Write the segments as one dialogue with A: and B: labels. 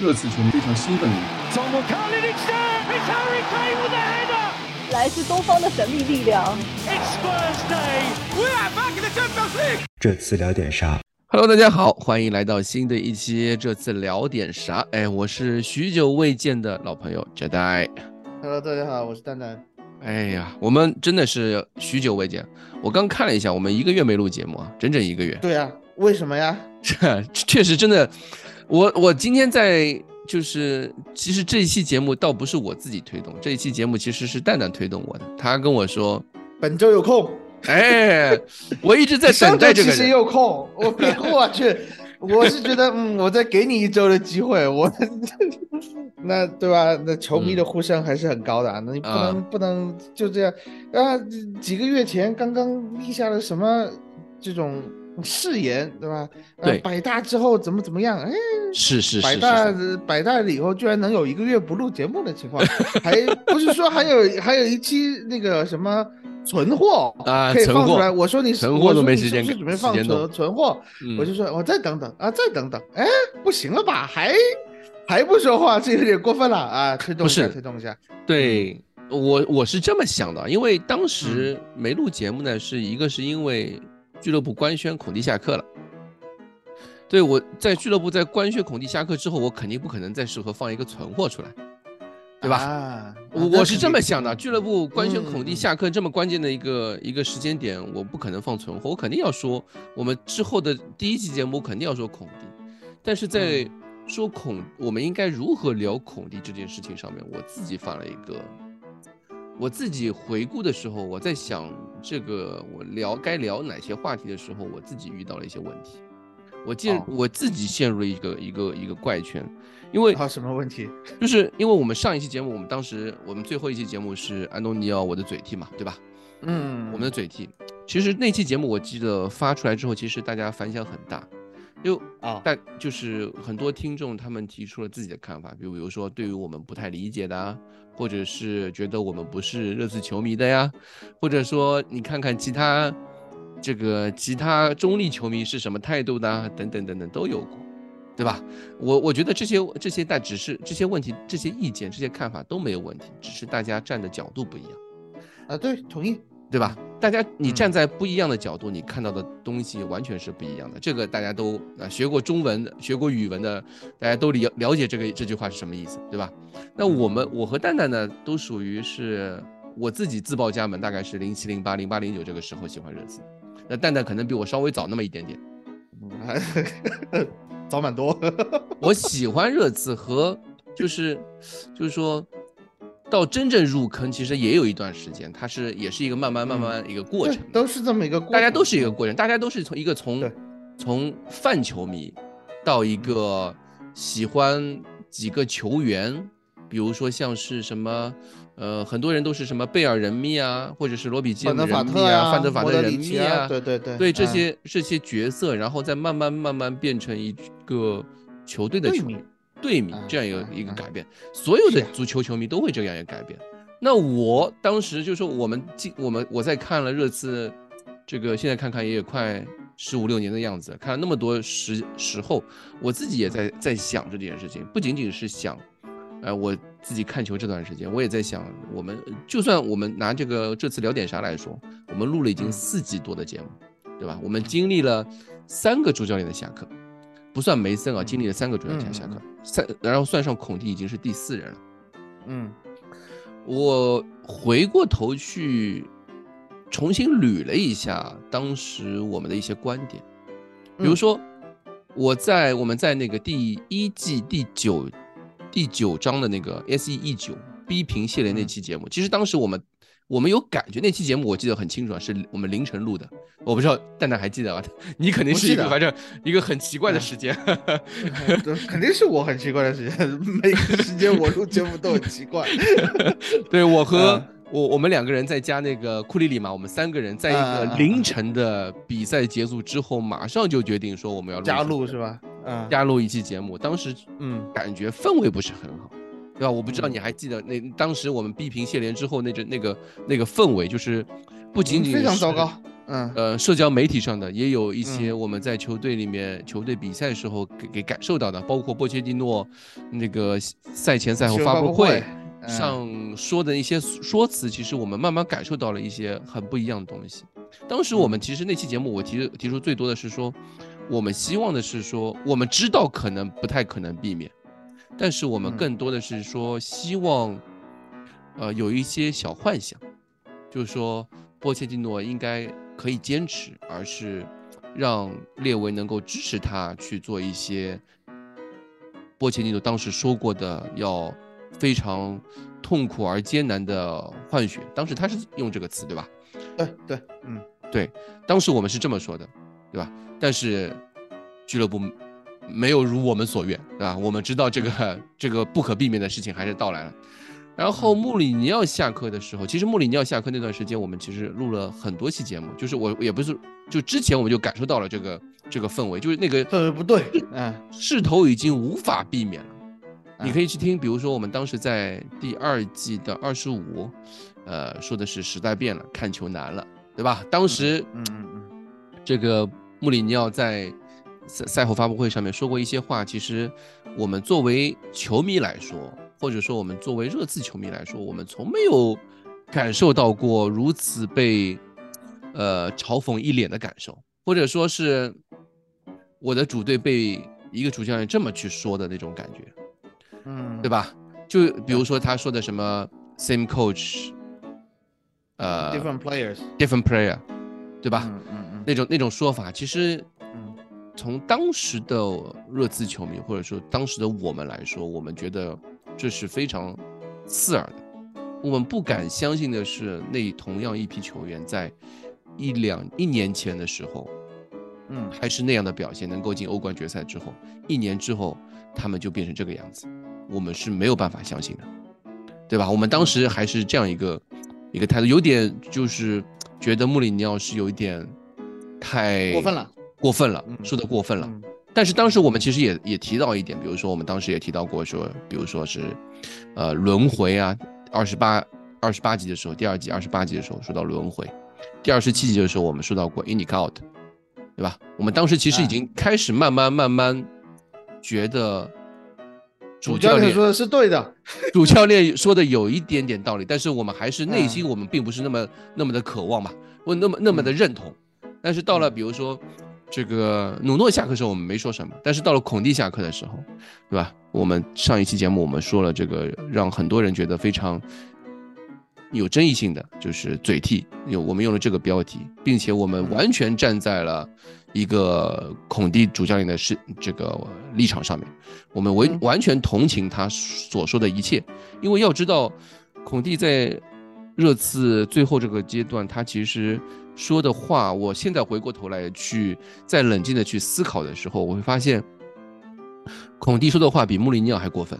A: 热刺球迷非常兴奋。
B: 来自东方的神秘力量。
C: 这次聊点啥
D: ？Hello，大家好，欢迎来到新的一期。这次聊点啥？哎，我是许久未见的老朋友 Jedi。
E: Hello，大家好，我是蛋蛋。
D: 哎呀，我们真的是许久未见。我刚看了一下，我们一个月没录节目啊，整整一个月。
E: 对啊，为什么呀？
D: 这 确实真的。我我今天在。就是，其实这一期节目倒不是我自己推动，这一期节目其实是蛋蛋推动我的。他跟我说，
E: 本周有空。
D: 哎，我一直 在等待这个。
E: 其实有空，我我去，我是觉得，嗯，我再给你一周的机会，我 那对吧？那球迷的呼声还是很高的，那你不能不能就这样啊？几个月前刚刚立下了什么这种？誓言对吧？
D: 对，
E: 百大之后怎么怎么样？哎，
D: 是是是，
E: 百大百大了以后居然能有一个月不录节目的情况，还不是说还有还有一期那个什么存货
D: 啊，
E: 可以放出来。我说你
D: 存货都没时
E: 间，准备放存存货，我就说我再等等啊，再等等。哎，不行了吧？还还不说话，这有点过分了啊！推动一下，推动一下。
D: 对我我是这么想的，因为当时没录节目呢，是一个是因为。俱乐部官宣孔蒂下课了，对我在俱乐部在官宣孔蒂下课之后，我肯定不可能再适合放一个存货出来，对吧？我我是这么想的，俱乐部。官宣孔蒂下课这么关键的一个一个时间点，我不可能放存货，我肯定要说我们之后的第一期节目肯定要说孔蒂，但是在说孔我们应该如何聊孔蒂这件事情上面，我自己放了一个。我自己回顾的时候，我在想这个我聊该聊哪些话题的时候，我自己遇到了一些问题，我进我自己陷入了一个一个一个怪圈，因为
E: 啊什么问题？
D: 就是因为我们上一期节目，我们当时我们最后一期节目是安东尼奥我的嘴替嘛，对吧？
E: 嗯，
D: 我们的嘴替，其实那期节目我记得发出来之后，其实大家反响很大。就
E: 啊，
D: 但就是很多听众他们提出了自己的看法，比如比如说对于我们不太理解的啊，或者是觉得我们不是热刺球迷的呀，或者说你看看其他这个其他中立球迷是什么态度的，等等等等都有过，对吧？我我觉得这些这些但只是这些问题、这些意见、这些看法都没有问题，只是大家站的角度不一样。
E: 啊，对，同意。
D: 对吧？大家，你站在不一样的角度，你看到的东西完全是不一样的。这个大家都啊学过中文、学过语文的，大家都了了解这个这句话是什么意思，对吧？那我们，我和蛋蛋呢，都属于是我自己自报家门，大概是零七、零八、零八、零九这个时候喜欢热刺。那蛋蛋可能比我稍微早那么一点点，
E: 早蛮多。
D: 我喜欢热刺和就是就是说。到真正入坑，其实也有一段时间，它是也是一个慢慢慢慢一个过程，
E: 都是这么一个过程，
D: 大家都是一个过程，大家都是从一个从从泛球迷到一个喜欢几个球员，比如说像是什么，呃，很多人都是什么贝尔人迷啊，或者是罗比基人迷啊，范德法特人迷啊，
E: 对对对，
D: 对这些这些角色，然后再慢慢慢慢变成一个球队的球迷。队名这样一个一个改变，所有的足球球迷都会这样一个改变。那我当时就说，我们进我们我在看了热刺，这个现在看看也有快十五六年的样子，看了那么多时时候，我自己也在在想这件事情，不仅仅是想，呃，我自己看球这段时间，我也在想，我们就算我们拿这个这次聊点啥来说，我们录了已经四季多的节目，对吧？我们经历了三个主教练的下课。不算梅森啊，经历了三个主教练下课，三，然后算上孔蒂已经是第四人了。
E: 嗯，
D: 我回过头去重新捋了一下当时我们的一些观点，比如说我在我们在那个第一季第九第九章的那个 S E E 九逼平谢联那期节目，其实当时我们。我们有感觉，那期节目我记得很清楚啊，是我们凌晨录的。我不知道蛋蛋还记得吧？你肯定是一个反正一个很奇怪的时间，
E: 肯定是我很奇怪的时间。每个时间我录节目都很奇怪。
D: 对我和我我们两个人在加那个库里里嘛，我们三个人在一个凌晨的比赛结束之后，马上就决定说我们要
E: 加录是吧？
D: 嗯，加录一期节目。当时嗯，感觉氛围不是很好。对吧？我不知道你还记得那当时我们逼平谢联之后那阵那个那个氛围，就是不仅仅
E: 非常糟糕，嗯。
D: 呃，社交媒体上的也有一些我们在球队里面、球队比赛时候给给感受到的，包括波切蒂诺那个赛前赛后
E: 发布
D: 会上说的一些说辞，其实我们慢慢感受到了一些很不一样的东西。当时我们其实那期节目我提提出最多的是说，我们希望的是说，我们知道可能不太可能避免，但是我们
E: 嗯
D: 更多的是说希望，呃，有一些小幻想，就是说波切蒂诺应该可以坚持，而是让列维能够支持他去做一些波切蒂诺当时说过的要非常痛苦而艰难的换血，当时他是用这个词对吧？
E: 对对，嗯
D: 对，当时我们是这么说的，对吧？但是俱乐部没有如我们所愿，对吧？我们知道这个 这个不可避免的事情还是到来了。然后穆里尼奥下课的时候，其实穆里尼奥下课那段时间，我们其实录了很多期节目，就是我也不是就之前我们就感受到了这个这个氛围，就是那个
E: 氛围不对，嗯
D: 势头已经无法避免了。你
E: 嗯
D: 可以去听，比如说我们当时在第二季的二十五，呃，说的是时代变了，看球难了，对吧？当时
E: 嗯嗯嗯
D: 这个穆里尼奥在赛赛后发布会上面说过一些话，其实我们作为球迷来说，或者说我们作为热刺球迷来说，我们从没有感受到过如此被呃嘲讽一脸的感受，或者说是我的主队被一个主教练这么去说的那种感觉。
E: 嗯，
D: 对吧？就比如说他说的什么 same coach，呃
E: ？Different
D: players，different player，对吧？
E: 嗯嗯嗯
D: 那种那种说法，其实
E: 嗯
D: 从当时的热刺球迷或者说当时的我们来说，我们觉得这是非常刺耳的。我们不敢相信的是，那同样一批球员在一两一年前的时候，
E: 嗯
D: 还是那样的表现，能够进欧冠决赛之后，一年之后他们就变成这个样子，我们是没有办法相信的，对吧？我们当时还是这样一个一个态度，有点就是觉得穆里尼奥是有一点太
E: 过分了，
D: 过分了
E: 嗯，
D: 说的过分了。
E: 嗯。
D: 但是当时我们其实也也提到一点，比如说我们当时也提到过说，比如说是，呃，轮回啊，二十八二十八集的时候，第二季二十八集的时候说到轮回，第二十七集的时候我们说到过 in out，对吧？我们当时其实已
E: 哎
D: 经开始慢慢慢慢觉得主
E: 主
D: 教练
E: 说的是对的，
D: 主教练说的有一点点道理，但是我们还是内
E: 嗯
D: 心我们并不是那么那么的渴望吧，或那么那么的认同。但是到了比如说这个努诺下课的时候，我们没说什么，但是到了孔蒂下课的时候，对吧？我们上一期节目我们说了这个让很多人觉得非常有争议性的，就是嘴替，有我们用了这个标题，并且我们完全站在了一个孔蒂主教练的是这个立场上面，我们完
E: 嗯
D: 完全同情他所说的一切，因为要知道，孔蒂在热刺最后这个阶段，他其实说的话，我现在回过头来去再冷静的去思考的时候，我会发现，孔蒂说的话比穆里尼奥还过分，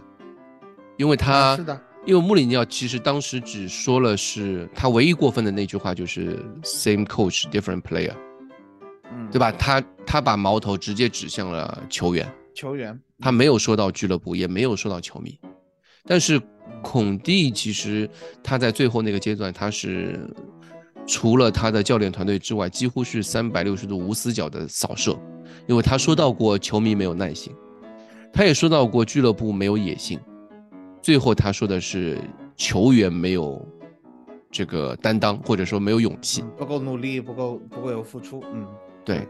D: 因为他
E: 啊是的，
D: 因为穆里尼奥其实当时只说了是他唯一过分的那句话就是 same coach different player，
E: 嗯，
D: 对吧？他他把矛头直接指向了球员，
E: 球员，
D: 他没有说到俱乐部，也没有说到球迷。但是孔蒂其实他在最后那个阶段，他是除了他的教练团队之外，几乎是三百六十度无死角的扫射，因为他说到过球迷没有耐心，他也说到过俱乐部没有野心，最后他说的是球员没有这个担当，或者说没有勇气。
E: 嗯不够努力，不够不够有付出，嗯，
D: 对，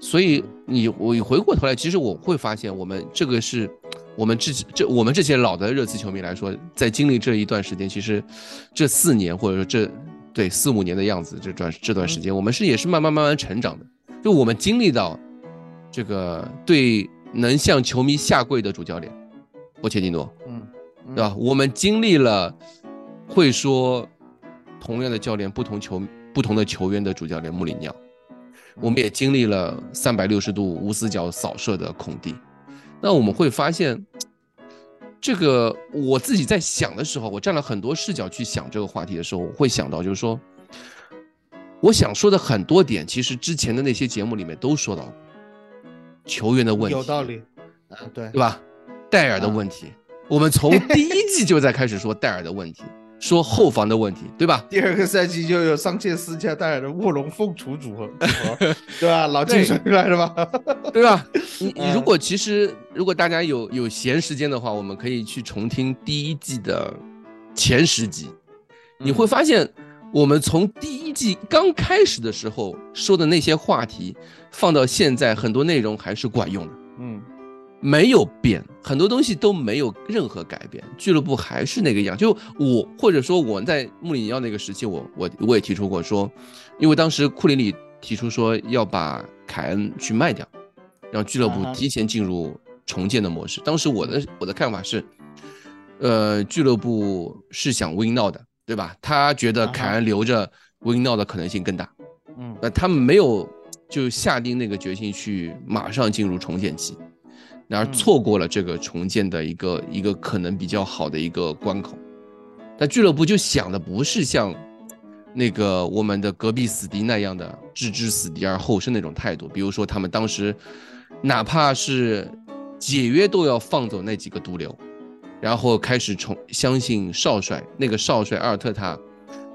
D: 所以你我回过头来，其实我会发现，我们这个是我们这这我们这些老的热刺球迷来说，在经历这一段时间，其实这四年或者说这对四五年的样子，这段这段时间，我们是也是慢慢慢慢成长的。就我们经历到这个对能向球迷下跪的主教练波切蒂诺，
E: 嗯，嗯
D: 对吧？？我们经历了会说同样的教练不同球不同的球员的主教练穆里尼奥，我们也经历了三百六十度无死角扫射的孔蒂。那我们会发现，这个我自己在想的时候，我站了很多视角去想这个话题的时候，我会想到就是说，我想说的很多点，其实之前的那些节目里面都说到过，球员的问题，
E: 有道理，啊，对
D: 对，吧？戴尔的问题，我们从第一季就在开始说戴尔的问题，说后防的问题，对吧？
E: 第二个赛季就有桑切斯加带来的卧龙凤雏组合，对吧？老精神来了吧？
D: 对吧？你 你如果其实如果大家有有闲时间的话，我们可以去重听第一季的前十集，你会发现我们从第一季刚开始的时候说的那些话题，放到现在很多内容还是管用的。嗯。没有变，很多东西都没有任何改变，俱乐部还是那个样。就我或者说我在穆里尼奥那个时期，我我我也提出过说，因为当时库里里提出说要把凯恩去卖掉，让俱乐部提前进入重建的模式。当时我的我的看法是，呃，俱乐部是想 win now 的，对吧？他觉得凯恩留着 win now 的可能性更大。嗯，那他们没有就下定那个决心去马上进入重建期。然而错过了这个重建的一个一个可能比较好的一个关口，但俱乐部就想的不是像那个我们的隔壁死敌那样的置之死地而后生那种态度。比如说，他们当时哪怕是解约都要放走那几个毒瘤，然后开始重相信少帅。那个少帅阿尔特塔，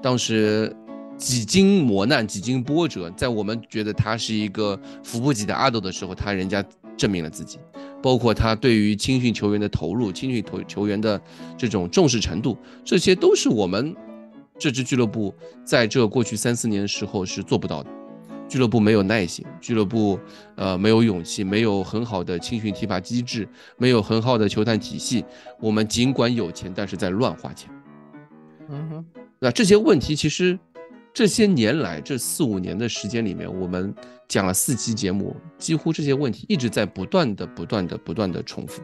D: 当时几经磨难、几经波折，在我们觉得他是一个扶不起的阿斗的时候，他人家证明了自己。包括他对于青训球员的投入、青训投球员的这种重视程度，这些都是我们这支俱乐部在这过去三四年的时候是做不到的。俱乐部没有耐心，俱乐部呃没有勇气，没有很好的青训提拔机制，没有很好的球探体系。我们尽管有钱，但是在乱花钱。嗯哼，那这些问题其实这些年来这四五年的时间里面，我们。讲了四期节目，几乎这些问题一直在不断的、不断的、不断的重复，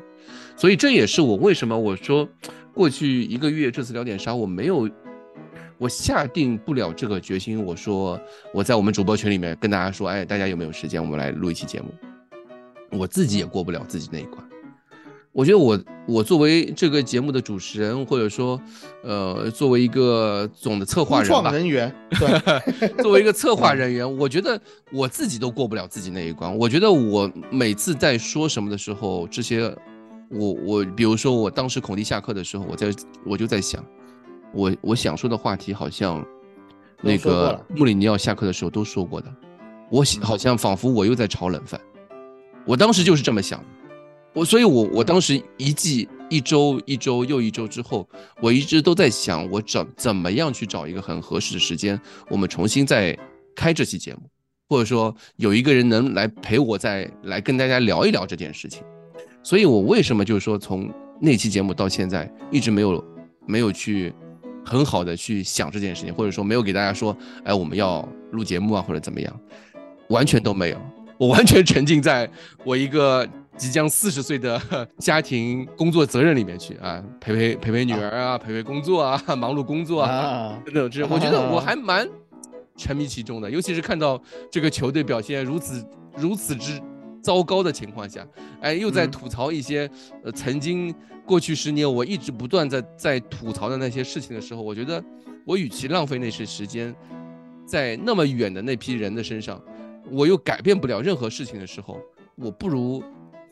D: 所以这也是我为什么我说过去一个月这次聊点啥，我没有，我下定不了这个决心。我说我在我们主播群里面跟大家说，哎，大家有没有时间，我们来录一期节目？我自己也过不了自己那一关。我觉得我我作为这个节目的主持人，或者说，呃，作为一个总的策划人吧，
E: 人员，对，
D: 作为一个策划人员，我觉得我自己都过不了自己那一关。我觉得我每次在说什么的时候，这些，我我，比如说我当时孔蒂下课的时候，我在我就在想，我我想说的话题好像，那个穆里尼奥下课的时候都说过的，我好像仿佛我又在炒冷饭，我当时就是这么想的。我所以，我我当时一季一周一周又一周之后，我一直都在想，我找怎么样去找一个很合适的时间，我们重新再开这期节目，或者说有一个人能来陪我再来跟大家聊一聊这件事情。所以我为什么就是说从那期节目到现在一直没有没有去很好的去想这件事情，或者说没有给大家说，哎，我们要录节目啊，或者怎么样，完全都没有，我完全沉浸在我一个。即将四十岁的家庭工作责任里面去啊，陪陪陪陪女儿啊，陪陪工作啊，忙碌工作啊，等等这，我觉得我还蛮沉迷其中的。尤其是看到这个球队表现如此如此之糟糕的情况下，哎，又在吐槽一些呃曾经过去十年我一直不断在在吐槽的那些事情的时候，我觉得我与其浪费那些时间在那么远的那批人的身上，我又改变不了任何事情的时候，我不如。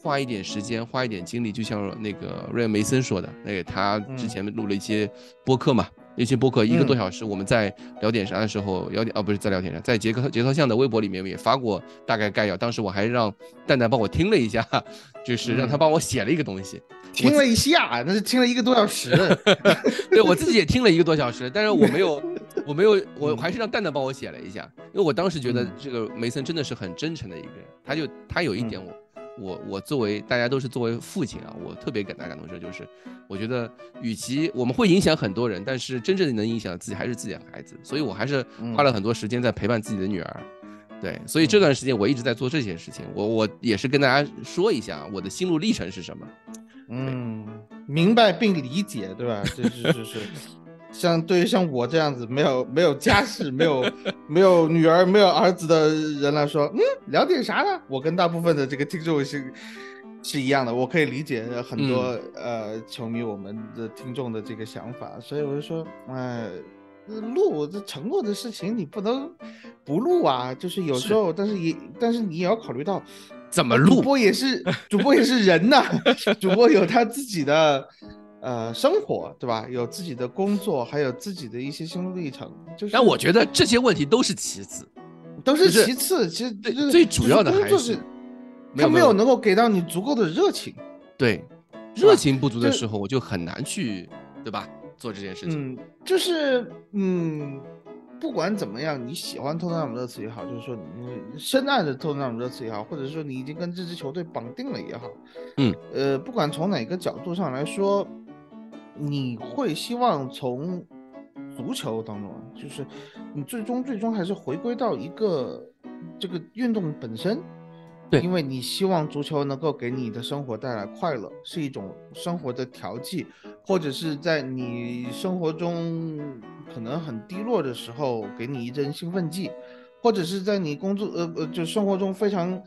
D: 花一点时间，花一点精力，就像那个瑞恩梅森说的，那个他之前录了一些播客嘛，那些播客一个多小时，我们在聊点啥的时候，聊点哦不是在聊点啥，在杰克杰克相的微博里面也发过大概概要，当时我还让蛋蛋帮我听了一下，就是让他帮我写了一个东西，
E: 听了一下，那是听了一个多小时，
D: 对我自己也听了一个多小时，但是我没有，我没有，我还是让蛋蛋帮我写了一下，因为我当时觉得这个梅森真的是很真诚的一个人，他就他有一点我。我我作为大家都是作为父亲啊，我特别感大感动这就是，我觉得与其我们会影响很多人，但是真正能影响自己还是自己的孩子，所以我还是花了很多时间在陪伴自己的女儿，对，所以这段时间我一直在做这些事情，我我也是跟大家说一下我的心路历程是什么，
E: 嗯，明白并理解，对吧？是是是是。像对于像我这样子没有没有家室、没有没有女儿、没有儿子的人来说，嗯，聊点啥呢？我跟大部分的这个听众是是一样的，我可以理解很多呃球迷我们的听众的这个想法，所以我就说，哎，录这承诺的事情你不能不录啊，就是有时候，但是也但是你也要考虑到
D: 怎么录，
E: 主播也是主播也是人呐，主播有他自己的。呃生活，对吧？有自己的工作，还有自己的一些心路历程。就是，
D: 但我觉得这些问题都是其次，
E: 都是其次。其实
D: 最主要的还
E: 是他没有能够给到你足够的热情。
D: 对，热情不足的时候，我就很难去，对吧？做这件事情。
E: 嗯，就是嗯。不管怎么样，你喜欢托特纳姆热刺也好，就是说你深爱着托特纳姆热刺也好，或者说你已经跟这支球队绑定了也好，
D: 嗯，
E: 呃，不管从哪个角度上来说，你会希望从足球当中，就是你最终最终还是回归到一个这个运动本身。
D: 对，
E: 因为你希望足球能够给你的生活带来快乐，是一种生活的调剂，或者是在你生活中可能很低落的时候给你一针兴奋剂，或者是在你工作呃呃就生活中非常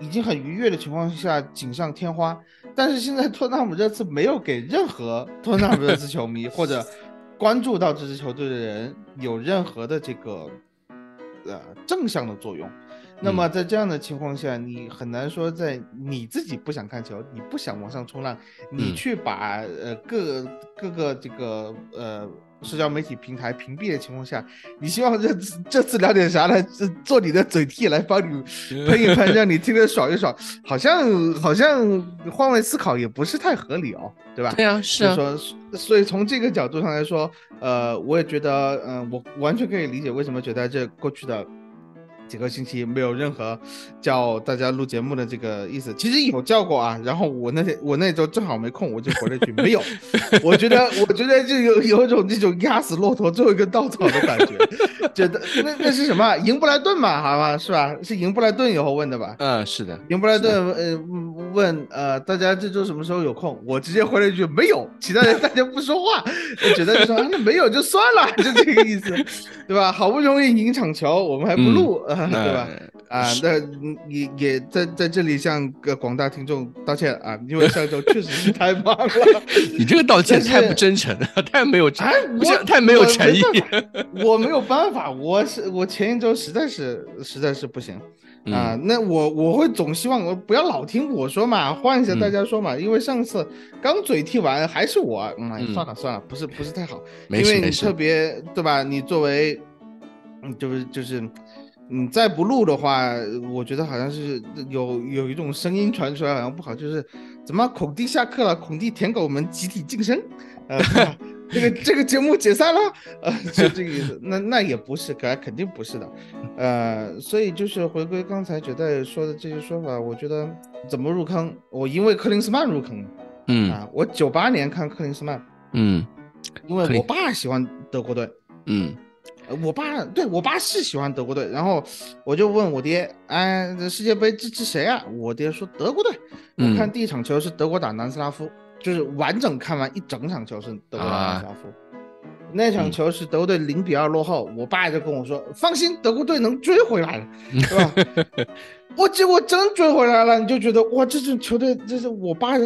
E: 已经很愉悦的情况下锦上添花。但是现在托纳姆热刺没有给任何 托纳姆热刺球迷 或者关注到这支球队的人有任何的这个呃正向的作用。那么在这样的情况下，你很难说在你自己不想看球，你不想往上冲浪，你去把呃各各个这个呃社交媒体平台屏蔽的情况下，你希望这这次聊点啥来？做你的嘴替来帮你 喷一喷，让你听得爽一爽，好像好像换位思考也不是太合理哦，对吧？
D: 对啊，是啊。
E: 说，所以从这个角度上来说，呃，我也觉得，嗯，我完全可以理解为什么觉得这过去的。几个星期没有任何叫大家录节目的这个意思，其实有叫过啊。然后我那天我那周正好没空，我就回了句没有。我觉得我觉得就有有一种那种压死骆驼最后一根稻草的感觉，觉得那那是什么？赢布莱顿嘛，好吧，是吧？是赢布莱顿以后问的吧？
D: 嗯，是的，
E: 赢布莱顿呃问呃大家这周什么时候有空？我直接回了一句没有，其他人大家不说话，觉得就说那没有就算了，就这个意思，对吧？好不容易赢场球，我们还不录。对吧？啊，那也也在在这里向个广大听众道歉啊，因为上周确实是太忙了。
D: 你这个道歉太不真诚了，太没有哎，太没有诚意。
E: 我没有办法，我是我前一周实在是实在是不行啊。那我我会总希望我不要老听我说嘛，换一下大家说嘛。因为上次刚嘴替完还是我，嗯，算了算了，不是不是太好，因为你特别对吧？你作为嗯，就是就是。你再不录的话，我觉得好像是有有一种声音传出来，好像不好，就是怎么孔蒂下课了，孔蒂舔狗们集体晋升，呃，这个 这个节目解散了，呃，就这个意思。那那也不是，肯肯定不是的，呃，所以就是回归刚才九代说的这些说法，我觉得怎么入坑？我因为克林斯曼入坑，
D: 嗯。
E: 啊，我九八年看克林斯曼，
D: 嗯，
E: 因为我爸喜欢德国队，
D: 嗯。
E: 我爸对我爸是喜欢德国队，然后我就问我爹，哎，这世界杯支持谁啊？我爹说德国队。我看第一场球是德国打南斯拉夫，就是完整看完一整场球是德国队的下负。那场球是德国队零比二落后，我爸就跟我说，放心，德国队能追回来的，是吧？我结果真追回来了，你就觉得哇，这支球队，这是我爸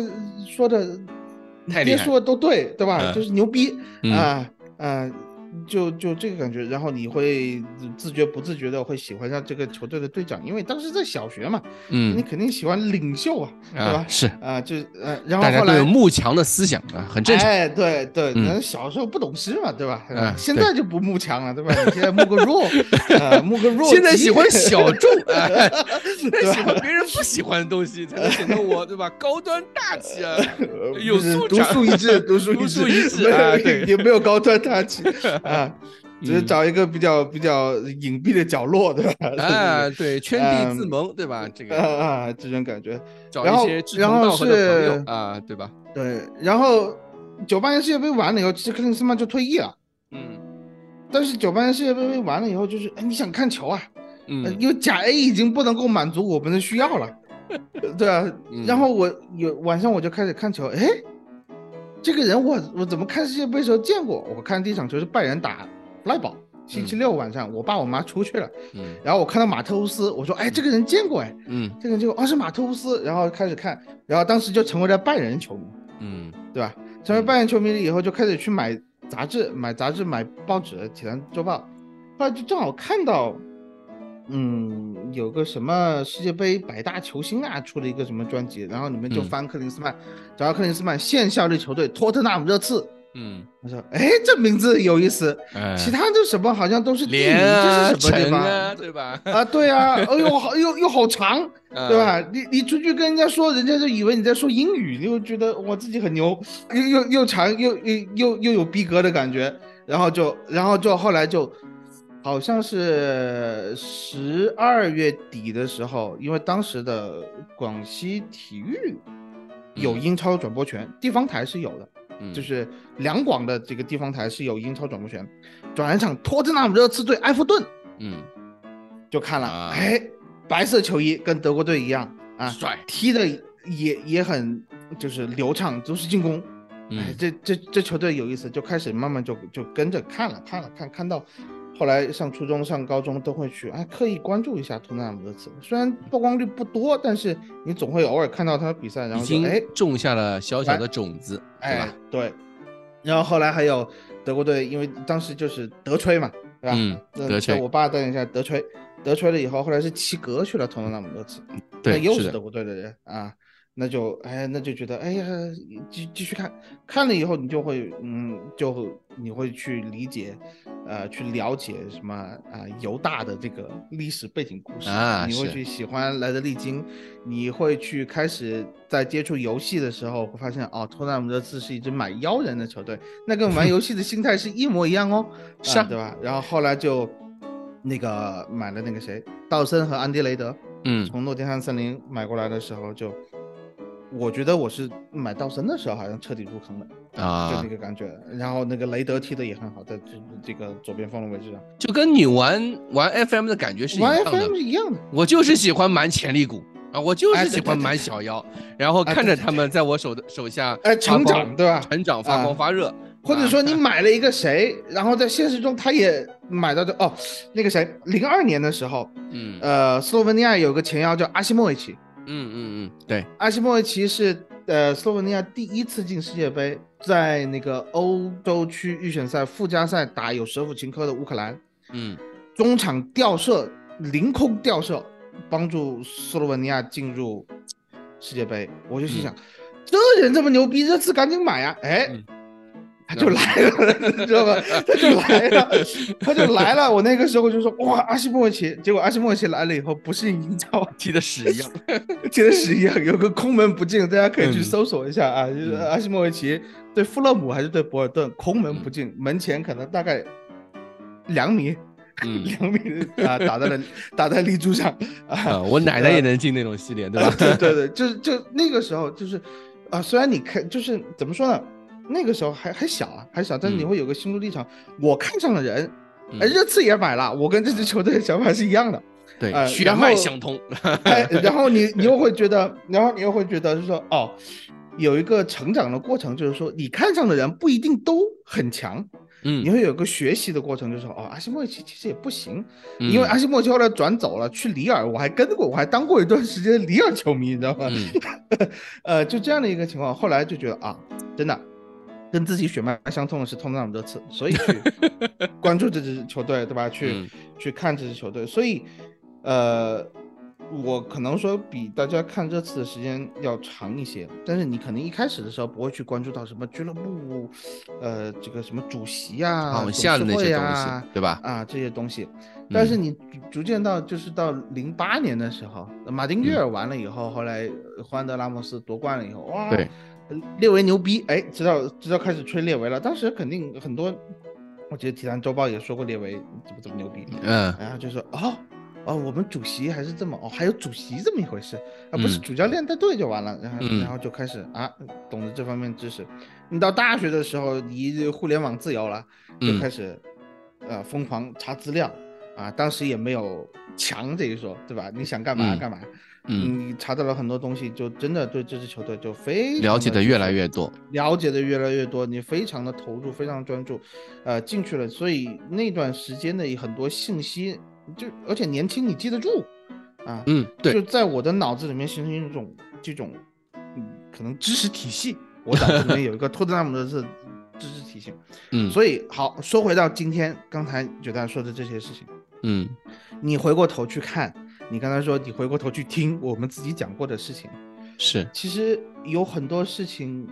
E: 说的，别说的都对，对吧？就是牛逼啊啊！就就这个感觉，然后你会自觉不自觉的会喜欢上这个球队的队长，因为当时在小学嘛，
D: 嗯，
E: 你肯定喜欢领袖啊，对吧？
D: 是
E: 啊，就呃，然后后来大家都
D: 有慕强的思想啊，很正常。
E: 哎，对对，那小时候不懂事嘛，对吧？嗯，现在就不慕强了，对吧？你现在慕个弱，啊慕个弱。
D: 现在喜欢小 众，喜欢别人不喜欢的东西，才能显得我对吧？高端大气啊，有素
E: 质，独树一帜，独树
D: 一帜啊，对，
E: 也没有高端大气。啊，只是找一个比较比较隐蔽的角落，对吧？
D: 啊，对，圈地自萌，对吧？这个
E: 啊，这种感觉。
D: 找一些志同道合的朋友啊，对吧？
E: 对，然后九八年世界杯完了以后，其实克林斯曼就退役了。
D: 嗯。
E: 但是九八年世界杯完了以后，就是哎，你想看球啊？
D: 嗯。
E: 因为甲 A 已经不能够满足我们的需要了，对啊。然后我有晚上我就开始看球，哎。这个人我我怎么看世界杯时候见过？我看第一场球是拜仁打弗莱堡，星期六晚上，我爸我妈出去了，
D: 嗯，
E: 然后我看到马特乌斯，我说哎，这个人见过哎，
D: 嗯，
E: 这个人就哦是马特乌斯，然后开始看，然后当时就成为了拜仁球迷，
D: 嗯，
E: 对吧？成为拜仁球迷了以后，就开始去买杂志，买杂志，买报纸，《体坛周报》，后来就正好看到嗯，有个什么世界杯百大球星啊，出了一个什么专辑，然后你们就翻克林斯曼，找到克林斯曼现效力球队托特纳姆热刺。
D: 嗯，
E: 我说，哎，这名字有意思。其他的什么好像都是地名，这是什么地方？
D: 对吧？
E: 啊，对啊，哎呦，好又又好长，对吧？你你出去跟人家说，人家就以为你在说英语，你又觉得我自己很牛，又又又长又又又又有逼格的感觉，然后就然后就后来就，好像是十二月底的时候，因为当时的广西体育有英超转播权，地方台是有的。就是两广的这个地方台是有英超转播权，转一场托特纳姆热刺对埃弗顿，
D: 嗯，
E: 就看了，哎，白色球衣跟德国队一样啊，
D: 帅，
E: 踢的也也很就是流畅，都是进攻，哎，这这这球队有意思，就开始慢慢就就跟着看了看了看看到。后来上初中、上高中都会去，哎，刻意关注一下托特纳姆热刺。虽然曝光率不多，但是你总会偶尔看到他的比赛，然后哎，
D: 种下了小小的种子，对吧？
E: 对。然后后来还有德国队，因为当时就是德吹嘛，对吧？
D: 嗯，德吹。
E: 我爸带领下德吹，德吹了以后，后来是齐格去了托特纳姆勒茨，
D: 对，
E: 又是德国队的人啊。那就哎，那就觉得哎呀，继继续看，看了以后你就会嗯，就你会去理解，呃，去了解什么啊犹大的这个历史背景故事
D: 啊，
E: 你会去喜欢莱德利金，你会去开始在接触游戏的时候会发现哦，托纳姆热刺是一支买妖人的球队，那跟玩游戏的心态是一模一样哦，
D: 是
E: 啊，对吧？然后后来就那个买了那个谁，道森和安迪雷德，
D: 嗯，
E: 从诺丁汉森林买过来的时候就。我觉得我是买道森的时候好像彻底入坑了啊，就那个感觉。然后那个雷德踢的也很好，在这这个左边锋的位置上，
D: 就跟你玩玩 FM 的感觉是一样的。
E: 玩 FM 是一样的。
D: 我就是喜欢买潜力股啊，我就是喜欢买小妖，然后看着他们在我手的手下
E: 哎成长，对吧？
D: 成长发光发热。
E: 或者说你买了一个谁，然后在现实中他也买到的哦，那个谁，零二年的时候，
D: 嗯，
E: 呃，斯洛文尼亚有个前腰叫阿西莫维奇。
D: 嗯嗯嗯，对，
E: 阿西莫维奇是呃斯洛文尼亚第一次进世界杯，在那个欧洲区预选赛附加赛打有舍甫琴科的乌克兰，
D: 嗯，
E: 中场吊射，凌空吊射，帮助斯洛文尼亚进入世界杯。我就心想，这人这么牛逼，这次赶紧买呀！哎。他就来了，你知道吧？他就来了，他就来了。我那个时候就说哇，阿西莫维奇。结果阿西莫维奇来了以后，不是英超
D: 踢的屎一样，
E: 踢的屎一样，有个空门不进，大家可以去搜索一下啊。就是阿西莫维奇对富勒姆还是对博尔顿，空门不进，门前可能大概两米，两米啊，打在了打在立柱上啊。
D: 我奶奶也能进那种系列，对吧？
E: 对对对，就是就那个时候就是啊，虽然你看就是怎么说呢？那个时候还还小啊，还小，但是你会有个心路历程。我看上了人，哎，热刺也买了，我跟这支球队的想法是一样的，
D: 对，血脉相通。
E: 哎，然后你你又会觉得，然后你又会觉得，就是说，哦，有一个成长的过程，就是说，你看上的人不一定都很强，
D: 嗯，
E: 你会有个学习的过程，就是说，哦，阿西莫奇其实也不行，因为阿西莫奇后来转走了，去里尔，我还跟过，我还当过一段时间里尔球迷，你知道吗？呃，就这样的一个情况，后来就觉得啊，真的。跟自己血脉相通的是托特纳姆热刺，所以去 关注这支球队，对吧？去去看这支球队，所以，呃，我可能说比大家看热刺的时间要长一些，但是你可能一开始的时候不会去关注到什么俱乐部，呃，这个什么主席啊、董事会啊，
D: 对吧？
E: 啊，这些东西，但是你逐渐到就是到零八年的时候，马丁约尔完了以后，后来霍安德拉莫斯夺冠了以后，哇！
D: 对。
E: 列维牛逼，哎，知道知道开始吹列维了。当时肯定很多，我记得体坛周报也说过列维怎么怎么牛逼，
D: 嗯，
E: 然后就说哦哦，我们主席还是这么哦，还有主席这么一回事，啊不是主教练带队就完了。然后然后就开始啊，懂得这方面知识。你到大学的时候，你互联网自由了，就开始呃疯狂查资料啊。当时也没有强这一说，对吧？你想干嘛干嘛。嗯，你查到了很多东西，就真的对这支球队就非
D: 了解的越来越多，
E: 了解的越来越多，你非常的投入，非常专注，呃，进去了。所以那段时间的很多信息，就而且年轻，你记得住啊？
D: 嗯，对，
E: 就在我的脑子里面形成一种这种，嗯，可能知识体系，我脑子里面有一个托特纳姆的这知识体系。
D: 嗯，
E: 所以好说回到今天刚才九大说的这些事情，
D: 嗯，
E: 你回过头去看，你刚才说你回过头去听我们自己讲过的事情，
D: 是，
E: 其实有很多事情，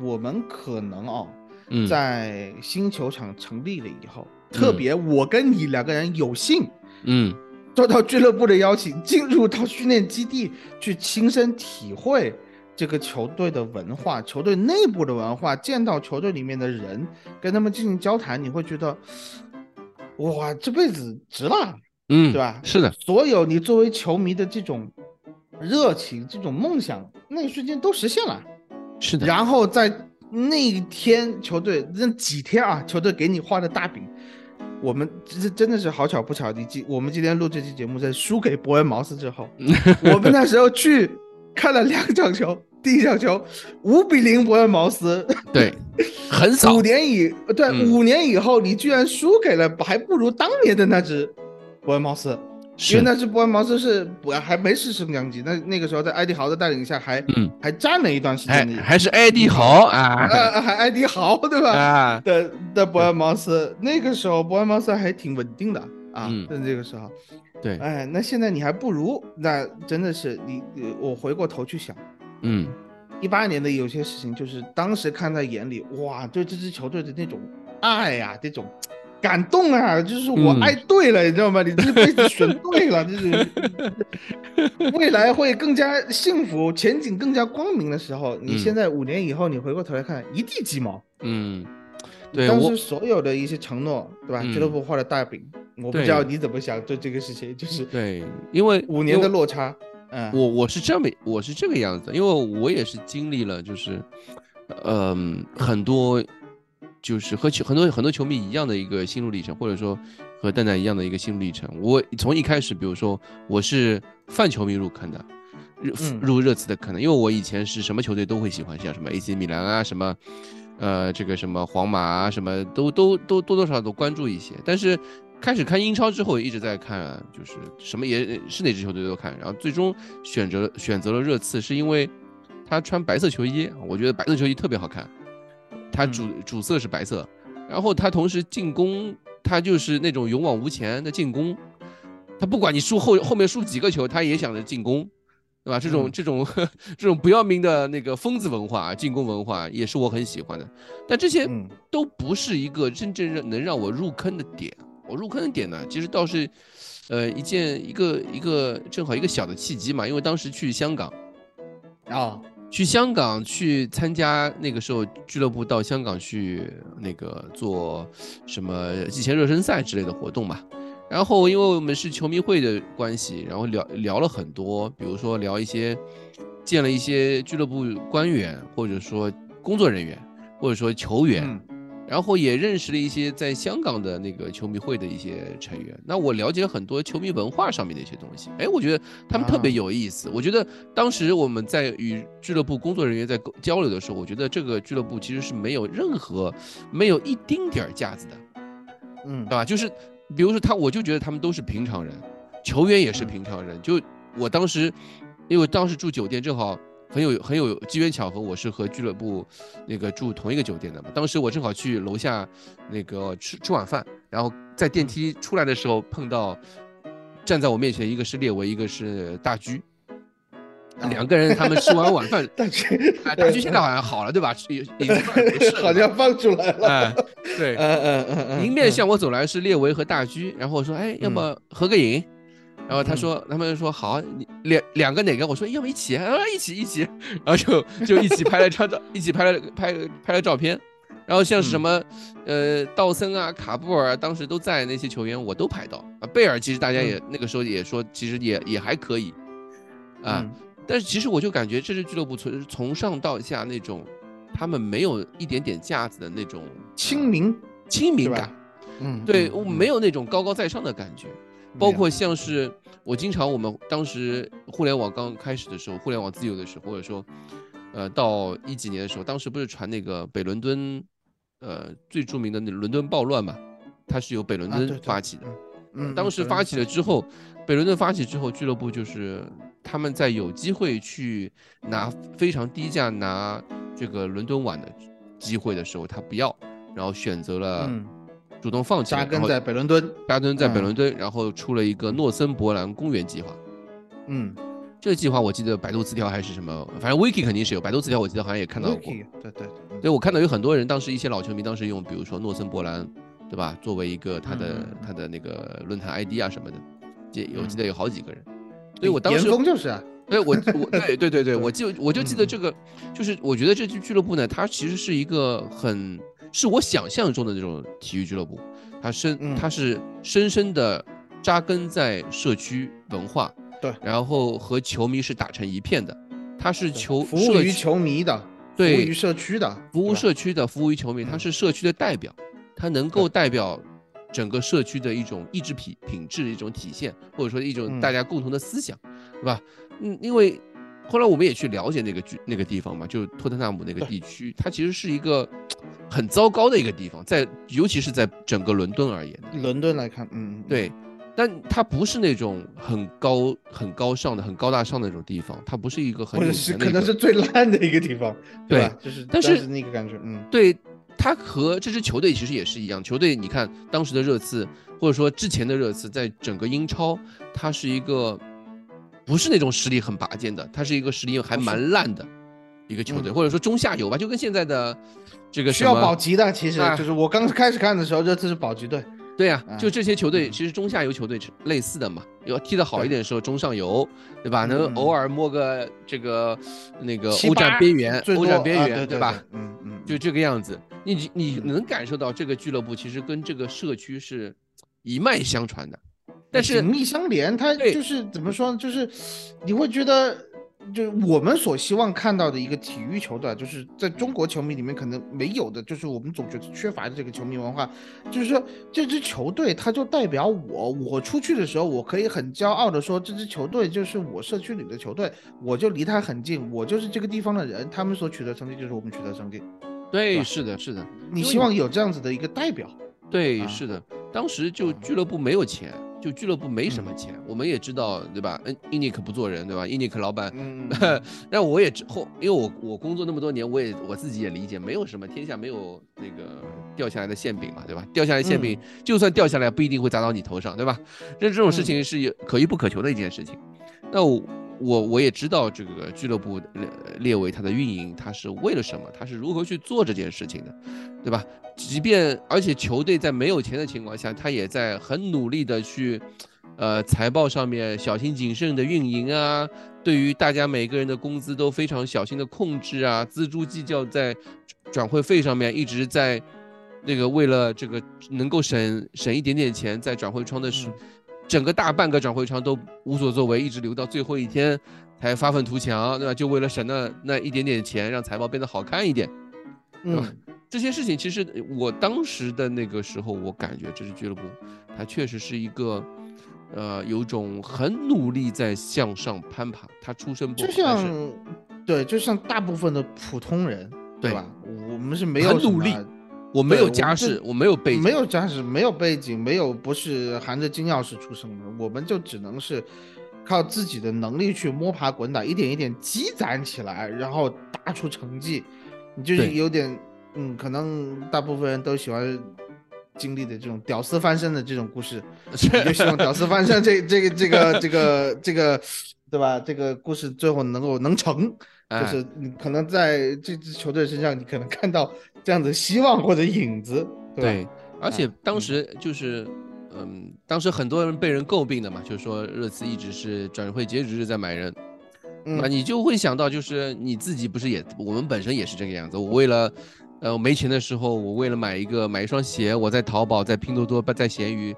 E: 我们可能哦，
D: 嗯，
E: 在新球场成立了以后，特别我跟你两个人有幸，
D: 嗯，
E: 受到俱乐部的邀请，进入到训练基地去亲身体会这个球队的文化、球队内部的文化，见到球队里面的人，跟他们进行交谈，你会觉得，哇，这辈子值了。
D: 嗯，
E: 对吧？
D: 是的，
E: 所有你作为球迷的这种热情、这种梦想，那一瞬间都实现了。
D: 是的。
E: 然后在那一天，球队那几天啊，球队给你画的大饼，我们这真的是好巧不巧，你今我们今天录这期节目，在输给伯恩茅斯之后，我们那时候去看了两场球，第一场球五比零伯恩茅斯，
D: 对，很少。
E: 五年以对五年以后，你居然输给了还不如当年的那支。伯恩茅斯，因为那支伯恩茅斯是还没是升降级，那那个时候在艾迪豪的带领下还
D: 嗯
E: 还站了一段时间，
D: 还是艾迪豪啊，
E: 还艾迪豪对吧？
D: 啊
E: 的的伯恩茅斯，那个时候伯恩茅斯还挺稳定的啊，在这个时候，
D: 对，
E: 哎，那现在你还不如，那真的是你我回过头去想，
D: 嗯，
E: 一八年的有些事情，就是当时看在眼里，哇，对这支球队的那种爱呀，这种。感动啊！就是我爱对了，你知道吗？你这辈子选对了，就是未来会更加幸福，前景更加光明的时候。你现在五年以后，你回过头来看，一地鸡毛。
D: 嗯，对。
E: 当时所有的一些承诺，对吧？俱乐部画的大饼，我不知道你怎么想，对这个事情，就是
D: 对，因为
E: 五年的落差。嗯，
D: 我我是这么，我是这个样子，因为我也是经历了，就是，嗯，很多。就是和球很多很多球迷一样的一个心路历程，或者说和蛋蛋一样的一个心路历程。我从一开始，比如说我是泛球迷入坑的，入入热刺的坑的，因为我以前是什么球队都会喜欢，像什么 AC 米兰啊，什么呃这个什么皇马啊，什么都都都多多少少都关注一些。但是开始看英超之后，一直在看，就是什么也是哪支球队都看。然后最终选择选择了热刺，是因为他穿白色球衣，我觉得白色球衣特别好看。他主主色是白色，然后他同时进攻，他就是那种勇往无前的进攻，他不管你输后后面输几个球，他也想着进攻，对吧？这种这种 这种不要命的那个疯子文化，进攻文化也是我很喜欢的。但这些都不是一个真正让能让我入坑的点。我入坑的点呢，其实倒是，呃，一件一个一个正好一个小的契机嘛，因为当时去香港，
E: 啊。
D: 去香港去参加那个时候俱乐部到香港去那个做什么季前热身赛之类的活动嘛，然后因为我们是球迷会的关系，然后聊聊了很多，比如说聊一些见了一些俱乐部官员或者说工作人员或者说球员。然后也认识了一些在香港的那个球迷会的一些成员，那我了解了很多球迷文化上面的一些东西。哎，我觉得他们特别有意思。我觉得当时我们在与俱乐部工作人员在交流的时候，我觉得这个俱乐部其实是没有任何、没有一丁点儿架子的，
E: 嗯，
D: 对吧？就是比如说他，我就觉得他们都是平常人，球员也是平常人。就我当时，因为当时住酒店，正好。很有很有机缘巧合，我是和俱乐部那个住同一个酒店的嘛。当时我正好去楼下那个吃吃晚饭，然后在电梯出来的时候碰到站在我面前，一个是列维，一个是大居，两个人他们吃完晚饭，
E: 大居，
D: 大居现在好像好了对吧？已经
E: 好像放出来了。
D: 哎，对，
E: 嗯嗯嗯嗯，
D: 迎面向我走来是列维和大居，然后我说，哎，要么合个影。然后他说，他们说好，你两两个哪个？我说要不一起啊，一起一起，然后就就一起拍了张照，一起拍了拍拍了照片。然后像是什么，呃，道森啊、卡布尔啊，当时都在那些球员，我都拍到啊。贝尔其实大家也那个时候也说，其实也也还可以啊。但是其实我就感觉这支俱乐部从从上到下那种，他们没有一点点架子的那种
E: 亲民
D: 亲民感，
E: 嗯，
D: 对，没有那种高高在上的感觉。包括像是我经常，我们当时互联网刚开始的时候，互联网自由的时候，或者说，呃，到一几年的时候，当时不是传那个北伦敦，呃，最著名的那伦敦暴乱嘛，它是由北伦敦发起的。
E: 嗯，
D: 当时发起了之后，北伦敦发起之后，俱乐部就是他们在有机会去拿非常低价拿这个伦敦碗的机会的时候，他不要，然后选择了主动放弃，
E: 扎根在北伦敦，
D: 扎根在北伦敦，然后出了一个诺森伯兰公园计划。
E: 嗯，
D: 这个计划我记得百度词条还是什么，反正 wiki 肯定是有，百度词条我记得好像也看到过。
E: 对对
D: 对，我看到有很多人当时一些老球迷当时用，比如说诺森伯兰，对吧？作为一个他的他的那个论坛 ID 啊什么的，记我记得有好几个人。所以我当时
E: 巅峰就是啊。
D: 对，我我 对对对对，我就我就记得这个，就是我觉得这支俱乐部呢，它其实是一个很是我想象中的那种体育俱乐部，它深它是深深的扎根在社区文化，
E: 对，
D: 然后和球迷是打成一片的，它是球
E: 服务于球迷的，
D: 对，
E: 服务于社区的，
D: 服务社区的，服务于球迷，它是社区的代表，它能够代表整个社区的一种意志品品质的一种体现，或者说一种大家共同的思想，对吧？嗯，因为后来我们也去了解那个剧那个地方嘛，就托特纳姆那个地区，它其实是一个很糟糕的一个地方，在尤其是在整个伦敦而言，
E: 伦敦来看，嗯，
D: 对，但它不是那种很高很高尚的、很高大上的那种地方，它不是一个很
E: 或者是可能是最烂的一个地方，
D: 对，
E: 就是
D: 但是
E: 那个感觉，嗯，
D: 对，它和这支球队其实也是一样，球队你看当时的热刺，或者说之前的热刺，在整个英超，它是一个。不是那种实力很拔尖的，他是一个实力还蛮烂的一个球队，或者说中下游吧，就跟现在的这个
E: 需要保级的，其实就是我刚开始看的时候，热刺是保级队。
D: 对呀，就这些球队其实中下游球队类似的嘛，要踢得好一点的时候中上游，对吧？能偶尔摸个这个那个欧战边缘，欧战边缘，
E: 对
D: 吧？
E: 嗯嗯，
D: 就这个样子，你你能感受到这个俱乐部其实跟这个社区是一脉相传的。但是
E: 紧密相连，它就是怎么说呢？就是你会觉得，就是我们所希望看到的一个体育球队，就是在中国球迷里面可能没有的，就是我们总觉得缺乏的这个球迷文化。就是说，这支球队它就代表我，我出去的时候，我可以很骄傲的说，这支球队就是我社区里的球队，我就离他很近，我就是这个地方的人，他们所取得成绩就是我们取得成绩。
D: 对，是的，是的，
E: 你希望有这样子的一个代表。
D: 对，是的，当时就俱乐部没有钱。就俱乐部没什么钱，我们也知道，对吧？嗯，伊尼克不做人，对吧？伊尼克老板，嗯，但我也之后，因为我我工作那么多年，我也我自己也理解，没有什么天下没有那个掉下来的馅饼嘛，对吧？掉下来馅饼，就算掉下来，不一定会砸到你头上，对吧？这这种事情是可遇不可求的一件事情。那我。我我也知道这个俱乐部列列为它的运营，它是为了什么？它是如何去做这件事情的，对吧？即便而且球队在没有钱的情况下，他也在很努力的去，呃，财报上面小心谨慎的运营啊，对于大家每个人的工资都非常小心的控制啊，锱铢计较在转会费上面一直在那个为了这个能够省省一点点钱，在转会窗的时。整个大半个转会窗都无所作为，一直留到最后一天才发愤图强，对吧？就为了省那那一点点钱，让财报变得好看一点，对吧？这些事情其实我当时的那个时候，我感觉这支俱乐部，它确实是一个，呃，有种很努力在向上攀爬。他出身不
E: 就像，对，就像大部分的普通人，对吧？我们是没有
D: 努力。我没有家世，我没有背景，
E: 没有家世，没有背景，没有不是含着金钥匙出生的，我们就只能是靠自己的能力去摸爬滚打，一点一点积攒起来，然后打出成绩。你就是有点，嗯，可能大部分人都喜欢经历的这种屌丝翻身的这种故事，你就希望屌丝翻身这这个这个这个这个，对吧？这个故事最后能够能成，就是你可能在这支球队身上，你可能看到。这样的希望或者影子，
D: 对，而且当时就是，嗯，当时很多人被人诟病的嘛，就是说热刺一直是转会截止日在买人，那你就会想到，就是你自己不是也，我们本身也是这个样子。我为了，呃，没钱的时候，我为了买一个买一双鞋，我在淘宝、在拼多多、在闲鱼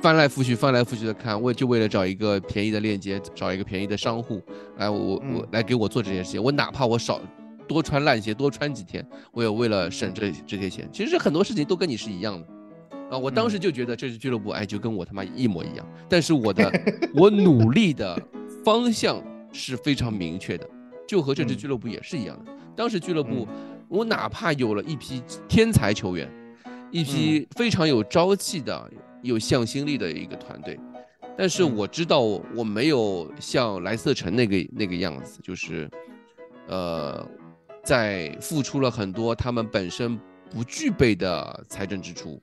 D: 翻来覆去、翻来覆去的看，为就为了找一个便宜的链接，找一个便宜的商户来我我来给我做这件事情，我哪怕我少。多穿烂鞋，多穿几天，我也为了省这这些钱。其实很多事情都跟你是一样的啊！我当时就觉得这支俱乐部，哎，就跟我他妈一模一样。但是我的 我努力的方向是非常明确的，就和这支俱乐部也是一样的。当时俱乐部，我哪怕有了一批天才球员，一批非常有朝气的、有向心力的一个团队，但是我知道我没有像莱斯特城那个那个样子，就是呃。在付出了很多他们本身不具备的财政支出，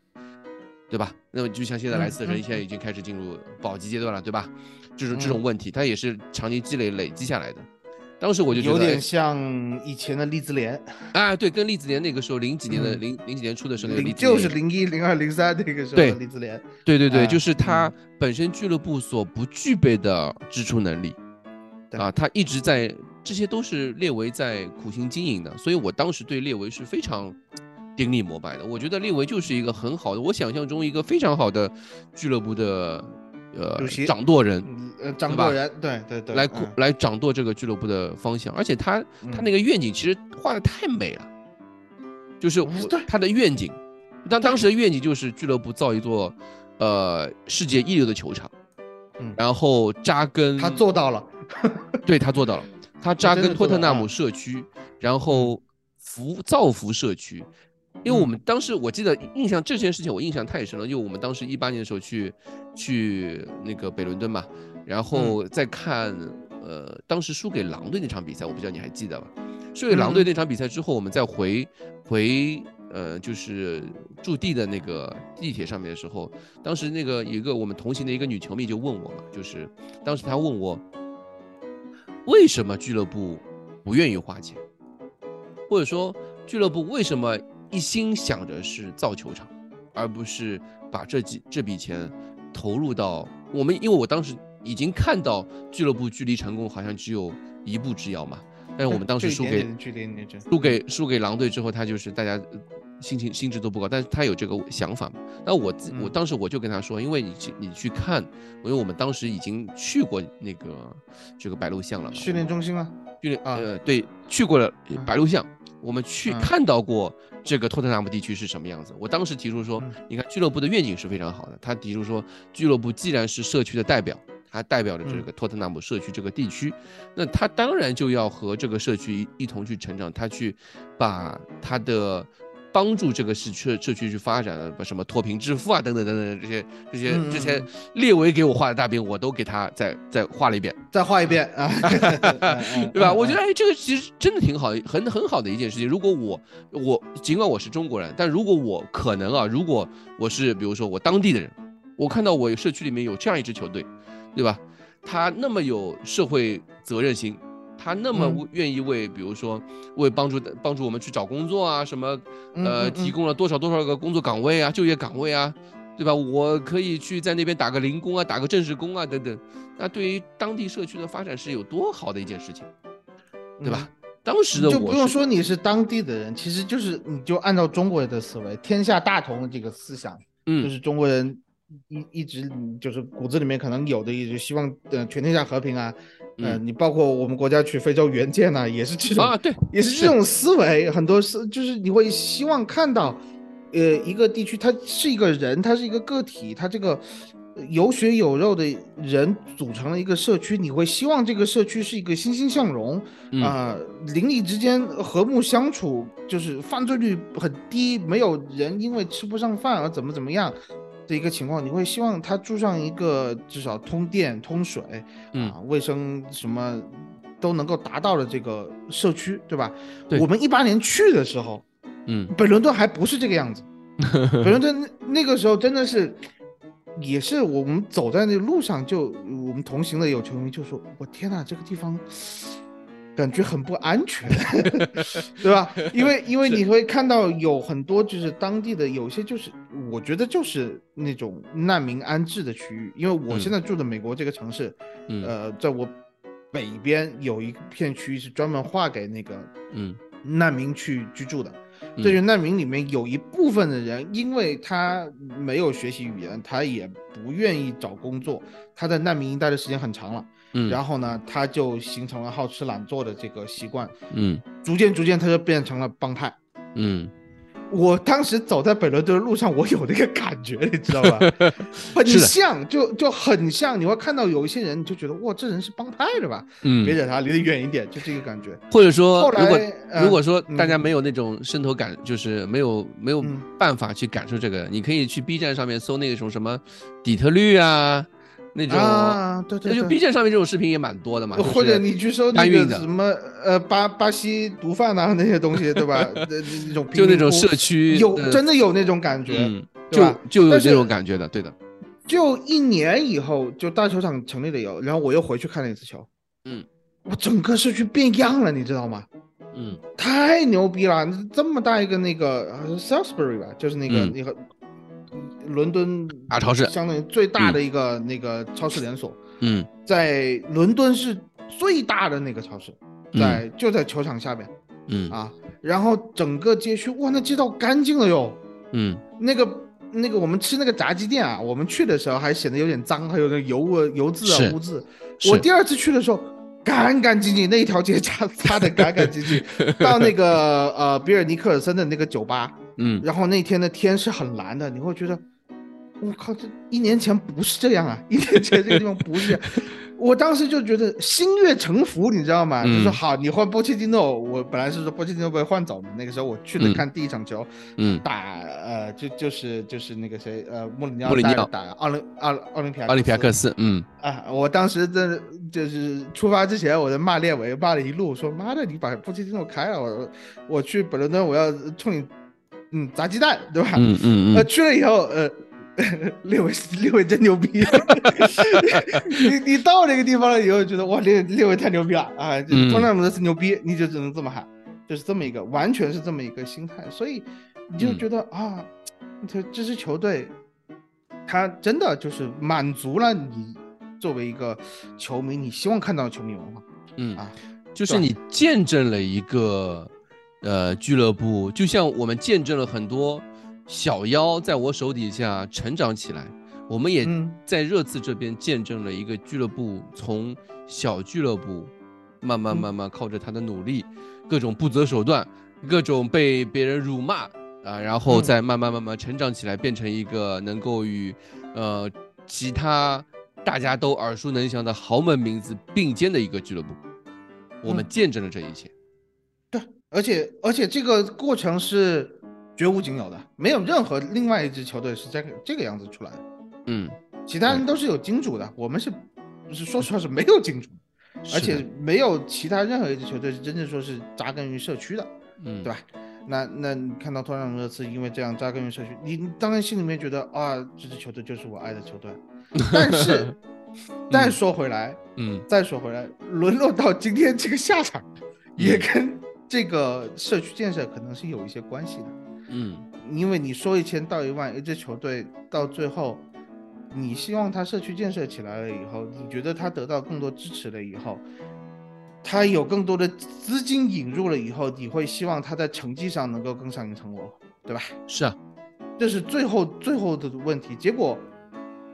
D: 对吧？那么就像现在莱斯特城现在已经开始进入保级阶段了，对吧？这种这种问题，它也是长期积累累积下来的。当时我就觉得
E: 有点像以前的利兹联
D: 啊，对，跟利兹联那个时候零几年的零零几年初的时候那个，
E: 就是零一零二零三那个时候的利兹联，
D: 对对对，就是他本身俱乐部所不具备的支出能力啊，他一直在，这些都是列维在苦心经营的，所以我当时对列维是非常顶礼膜拜的。我觉得列维就是一个很好的，我想象中一个非常好的俱乐部的。呃，掌舵人，
E: 呃，掌舵人，对对对，
D: 来来掌舵这个俱乐部的方向，而且他他那个愿景其实画的太美了，就是他的愿景，当当时的愿景就是俱乐部造一座呃世界一流的球场，嗯，然后扎根，
E: 他做到了，
D: 对他做到了，他扎根托特纳姆社区，然后福造福社区。因为我们当时我记得印象这件事情我印象太深了，因为我们当时一八年的时候去去那个北伦敦嘛，然后再看呃当时输给狼队那场比赛，我不知道你还记得吧？输给狼队那场比赛之后，我们再回回呃就是驻地的那个地铁上面的时候，当时那个有一个我们同行的一个女球迷就问我嘛，就是当时她问我为什么俱乐部不愿意花钱，或者说俱乐部为什么？一心想着是造球场，而不是把这几这笔钱投入到我们，因为我当时已经看到俱乐部距离成功好像只有一步之遥嘛。但是我们当时输给输给输给狼队之后，他就是大家心情心智都不高，但是他有这个想法嘛。那我自我当时我就跟他说，因为你去你去看，因为我们当时已经去过那个这个白鹿巷了，
E: 训练中心啊，
D: 训练呃对，去过了白鹿巷。我们去看到过这个托特纳姆地区是什么样子。我当时提出说，你看俱乐部的愿景是非常好的。他提出说，俱乐部既然是社区的代表，它代表着这个托特纳姆社区这个地区，那他当然就要和这个社区一同去成长，他去把他的。帮助这个社区社区去发展，把什么脱贫致富啊，等等等等这些这些这些列维给我画的大饼，我都给他再再画了一遍，
E: 再画一遍啊，
D: 对吧？我觉得哎，这个其实真的挺好，很很好的一件事情。如果我我尽管我是中国人，但如果我可能啊，如果我是比如说我当地的人，我看到我社区里面有这样一支球队，对吧？他那么有社会责任心。他那么愿意为，比如说为帮助帮助我们去找工作啊，什么呃，提供了多少多少个工作岗位啊，就业岗位啊，对吧？我可以去在那边打个零工啊，打个正式工啊，等等。那对于当地社区的发展是有多好的一件事情，对吧？当时的
E: 就不用说你是当地的人，其实就是你就按照中国人的思维，天下大同这个思想，嗯，就是中国人一一直就是骨子里面可能有的，一直希望呃全天下和平啊。嗯，你包括我们国家去非洲援建呢，也是这种
D: 啊，对，
E: 也是这种思维。很多是就是你会希望看到，呃，一个地区它是一个人，它是一个个体，它这个有血有肉的人组成了一个社区，你会希望这个社区是一个欣欣向荣啊，邻里之间和睦相处，就是犯罪率很低，没有人因为吃不上饭而怎么怎么样。的一个情况，你会希望他住上一个至少通电、通水，啊，卫生什么都能够达到的这个社区，对吧？我们一八年去的时候，
D: 嗯，
E: 北伦敦还不是这个样子。北伦敦那个时候真的是，也是我们走在那路上，就我们同行的有球迷就说：“我天哪，这个地方。”感觉很不安全，对吧？因为因为你会看到有很多就是当地的有些就是，我觉得就是那种难民安置的区域。因为我现在住的美国这个城市，呃，在我北边有一片区域是专门划给那个
D: 嗯。
E: 难民去居住的。这就难民里面有一部分的人，因为他没有学习语言，他也不愿意找工作，他在难民营待的时间很长了。
D: 嗯，
E: 然后呢，他就形成了好吃懒做的这个习惯，
D: 嗯，
E: 逐渐逐渐他就变成了帮派，
D: 嗯，
E: 我当时走在北伦敦的路上，我有那个感觉，你知道吧？很像，就就很像，你会看到有一些人，你就觉得哇，这人是帮派的吧？
D: 嗯，
E: 别惹他，离得远一点，就这个感觉。
D: 或者说，如果如果说
E: 大
D: 家没有那种渗透感，就是没有没有办法去感受这个，你可以去 B 站上面搜那种什么底特律啊。那种
E: 啊，对对，
D: 对就 B 站上面这种视频也蛮多的嘛，
E: 或者你去搜那个什么呃巴巴西毒贩啊那些东西，对吧？那那种
D: 就那种社区
E: 有真的有那种感觉，对吧？
D: 就有这种感觉的，对的，
E: 就一年以后，就大球场成立了以后，然后我又回去看了一次球，
D: 嗯，
E: 我整个社区变样了，你知道吗？
D: 嗯
E: 太牛逼了！这么大一个那个呃 Salisbury 吧，就是那个、
D: 嗯
E: 那个嗯伦敦
D: 大超市。
E: 相当于最大的一个、那个超市连锁，
D: 嗯。
E: 在伦敦是最大的那个超市，在、就在球场下面
D: 嗯。
E: 啊。然后整个街区，哇，那街道干净了哟。
D: 嗯。
E: 那个那个我们吃那个炸鸡店啊，我们去的时候还显得有点脏，还有那油味、油渍啊、污渍。我第二次去的时候，干干净净，那一条街 擦擦的干干净净。到那个呃比尔尼克尔森的那个酒吧，
D: 嗯。
E: 然后那天的天是很蓝的，你会觉得，我靠，这一年前不是这样啊！一年前这个地方不是这样。我当时就觉得心悦诚服，你知道吗？就
D: 嗯
E: 说好，你换波切蒂诺，我本来是说波切蒂诺被换走的，那个时候我去的
D: 嗯
E: 看第一场球，
D: 嗯，
E: 打呃就就是就是那个谁呃穆里尼奥
D: 打里尼奥
E: 打奥林奥奥林匹亚
D: 奥林匹亚克
E: 斯
D: 斯，嗯
E: 啊！我当时真的就是出发之前，我在骂列维，骂了一路，说妈的，你把波切蒂诺开了，我我去本伦敦，我要冲你嗯砸鸡蛋，对吧？
D: 嗯嗯
E: 呃，
D: 嗯，
E: 去了以后，呃，列维列维真牛逼，你 你到那个地方了以后，觉得哇，列列维太牛逼了啊！就
D: 嗯。
E: 托纳姆德斯牛逼，你就只能这么喊，就是这么一个，完全是这么一个心态，所以你就
D: 嗯。
E: 觉得、啊，这这支球队，他真的就是满足了你作为一个球迷，你希望看到的球迷文化
D: 嗯
E: 啊，
D: 就是你见证了一个呃俱乐部，就像我们见证了很多小妖在我手底下成长起来，我们也
E: 嗯
D: 在热刺这边见证了一个俱乐部从小俱乐部慢慢
E: 嗯
D: 慢慢靠着他的努力，各种不择手段，各种被别人辱骂啊，然后
E: 嗯
D: 再慢慢慢慢成长起来，变成一个能够与呃其他大家都耳熟能详的豪门名字并肩的一个俱乐部。我们
E: 嗯
D: 见证了这一切。
E: 对，而且而且这个过程是绝无仅有的，没有任何另外一支球队是这个这个样子出来的，
D: 嗯，
E: 其他人都是有金主的，我们是是说实话是没有金主，而且没有其他任何一支球队是真正说是扎根于社区的，
D: 嗯，
E: 对吧？那那你看到托纳姆热刺因为这样扎根于社区，你当然心里面觉得啊，这支球队就是我爱的球队，但是再说回来，
D: 嗯。
E: 再说回来，沦落到今天这个下场，也
D: 嗯
E: 跟这个社区建设可能是有一些关系的。
D: 嗯
E: 因为你说一千道一万，一支球队到最后，你希望他社区建设起来了以后，你觉得他得到更多支持了以后，他有更多的资金引入了以后，你会希望他在成绩上能够更上一层楼，对吧？
D: 是啊，
E: 这是最后最后的问题。结果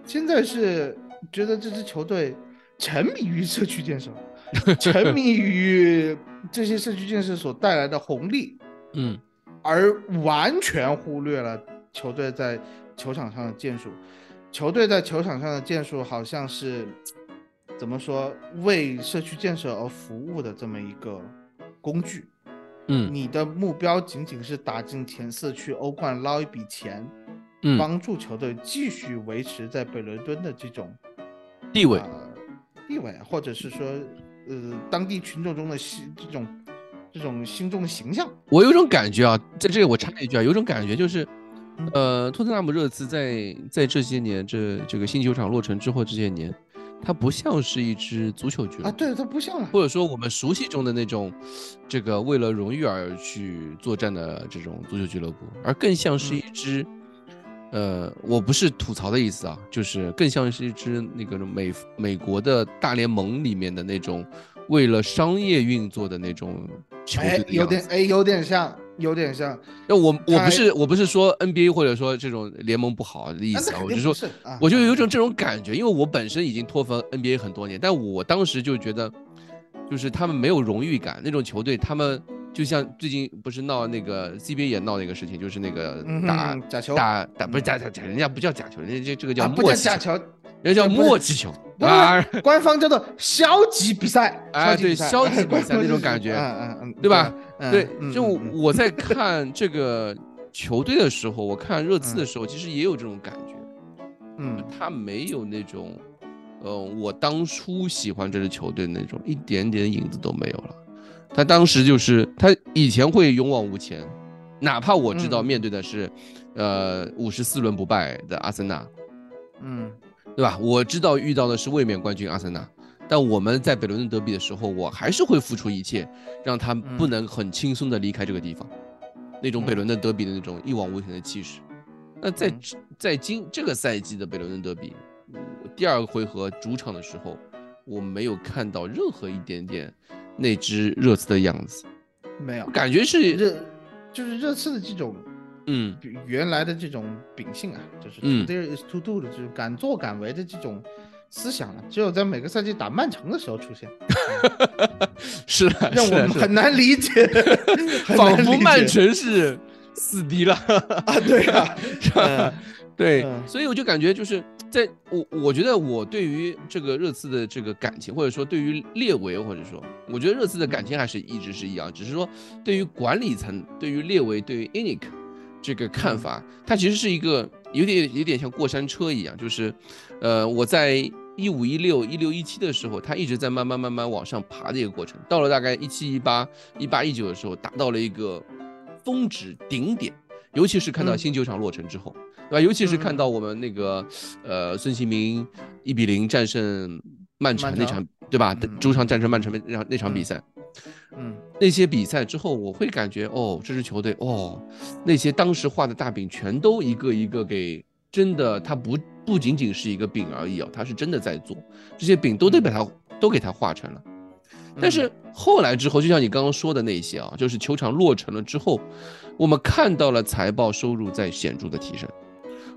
E: 现在是觉得这支球队沉迷于社区建设，沉迷于这些社区建设所带来的红利，
D: 嗯
E: 而完全忽略了球队在球场上的建树。球队在球场上的建树好像是怎么说为社区建设而服务的这么一个工具。
D: 嗯
E: 你的目标仅仅是打进前四去欧冠捞一笔钱，
D: 嗯，
E: 帮助球队继续维持在北伦敦的这种
D: 地位
E: 呃地位，或者是说呃当地群众中的心这种这种心中的形象。
D: 我有种感觉啊，在这里我插一句啊，有种感觉就是
E: 嗯，
D: 呃，托特纳姆热刺在在这些年这这个新球场落成之后这些年，它不像是一支足球俱乐部啊，
E: 对，它不像了，
D: 或者说我们熟悉中的那种，这个为了荣誉而去作战的这种足球俱乐部，而更像是一支，呃，我不是吐槽的意思啊，就是更像是一支那个美美国的大联盟里面的那种为了商业运作的那种球队
E: 哎，
D: 的样子。
E: 有点哎，有点像，有点像。
D: 那我我不是我不是说 NBA 或者说这种联盟不好的意
E: 啊
D: 思我就说
E: 啊
D: 我就有种这种感觉，因为我本身已经脱粉 NBA 很多年，但我当时就觉得，就是他们没有荣誉感，那种球队他们就像最近不是闹那个 CBA 也闹那个事情，就是那个
E: 嗯
D: 打、
E: 哼假球
D: 打打不是假假假，人家不叫假球，人家这这个叫
E: 啊，不
D: 默契
E: 假球，
D: 人家叫默契球啊，
E: 官方叫做消极比赛。
D: 哎对
E: 消
D: 消极比赛那种感觉
E: 嗯嗯嗯，
D: 对吧？
E: 嗯
D: 对，就我在看这个球队的时候，我看热刺的
E: 嗯
D: 时候，其实也有这种感觉。
E: 嗯
D: 他没有那种，呃，我当初喜欢这支球队那种一点点影子都没有了。他当时就是他以前会勇往无前，哪怕我知道
E: 嗯
D: 面对的是，呃，五十四轮不败的阿森纳，
E: 嗯
D: 对吧？我知道遇到的是卫冕冠军阿森纳，但我们在北伦敦德比的时候，我还是会付出一切，让他不
E: 嗯
D: 能很轻松的离开这个地方，那种北
E: 嗯
D: 伦敦德比的那种一往无前的气势。那在
E: 嗯
D: 在今这个赛季的北伦敦德比，第二个回合主场的时候，我没有看到任何一点点那只热刺的样子，
E: 没有
D: 感觉是
E: 热，就是热刺的这种
D: 嗯
E: 原来的这种秉性啊，就是 there is to do 的，就是敢作敢为的这种思想啊，只有在每个赛季打曼城的时候出现，
D: 是的，
E: 让我们很难理解，很
D: 仿佛曼城是死敌了。
E: 啊，对啊？
D: 对，
E: 嗯
D: 所以我就感觉就是在我我觉得我对于这个热刺的这个感情，或者说对于列维，或者说我觉得热刺的感情还是一直是一样，只是说对于管理层、对于列维、对于 Inic 这个看法，它其实是一个有点有点像过山车一样，就是呃我在。一五一六一六一七的时候，它一直在慢慢慢慢往上爬的一个过程。到了大概一七一八一八一九的时候，达到了一个峰值顶点，尤其是看到
E: 嗯
D: 新球场落成之后，对吧？尤其是看
E: 嗯
D: 到我们那个呃孙兴民一比零战胜曼城那场，对吧？
E: 嗯
D: 主场战胜曼城那场那场比
E: 嗯
D: 赛，
E: 嗯
D: 那些比赛之后，我会感觉哦，这支球队哦，那些当时画的大饼全都一个一个给真的，它不不仅仅是一个饼而已哦，它是真的在做，这些饼都得把它都给它画成了。但是。后来之后，就像你刚刚说的那些啊，就是球场落成了之后，我们看到了财报收入在显著的提升，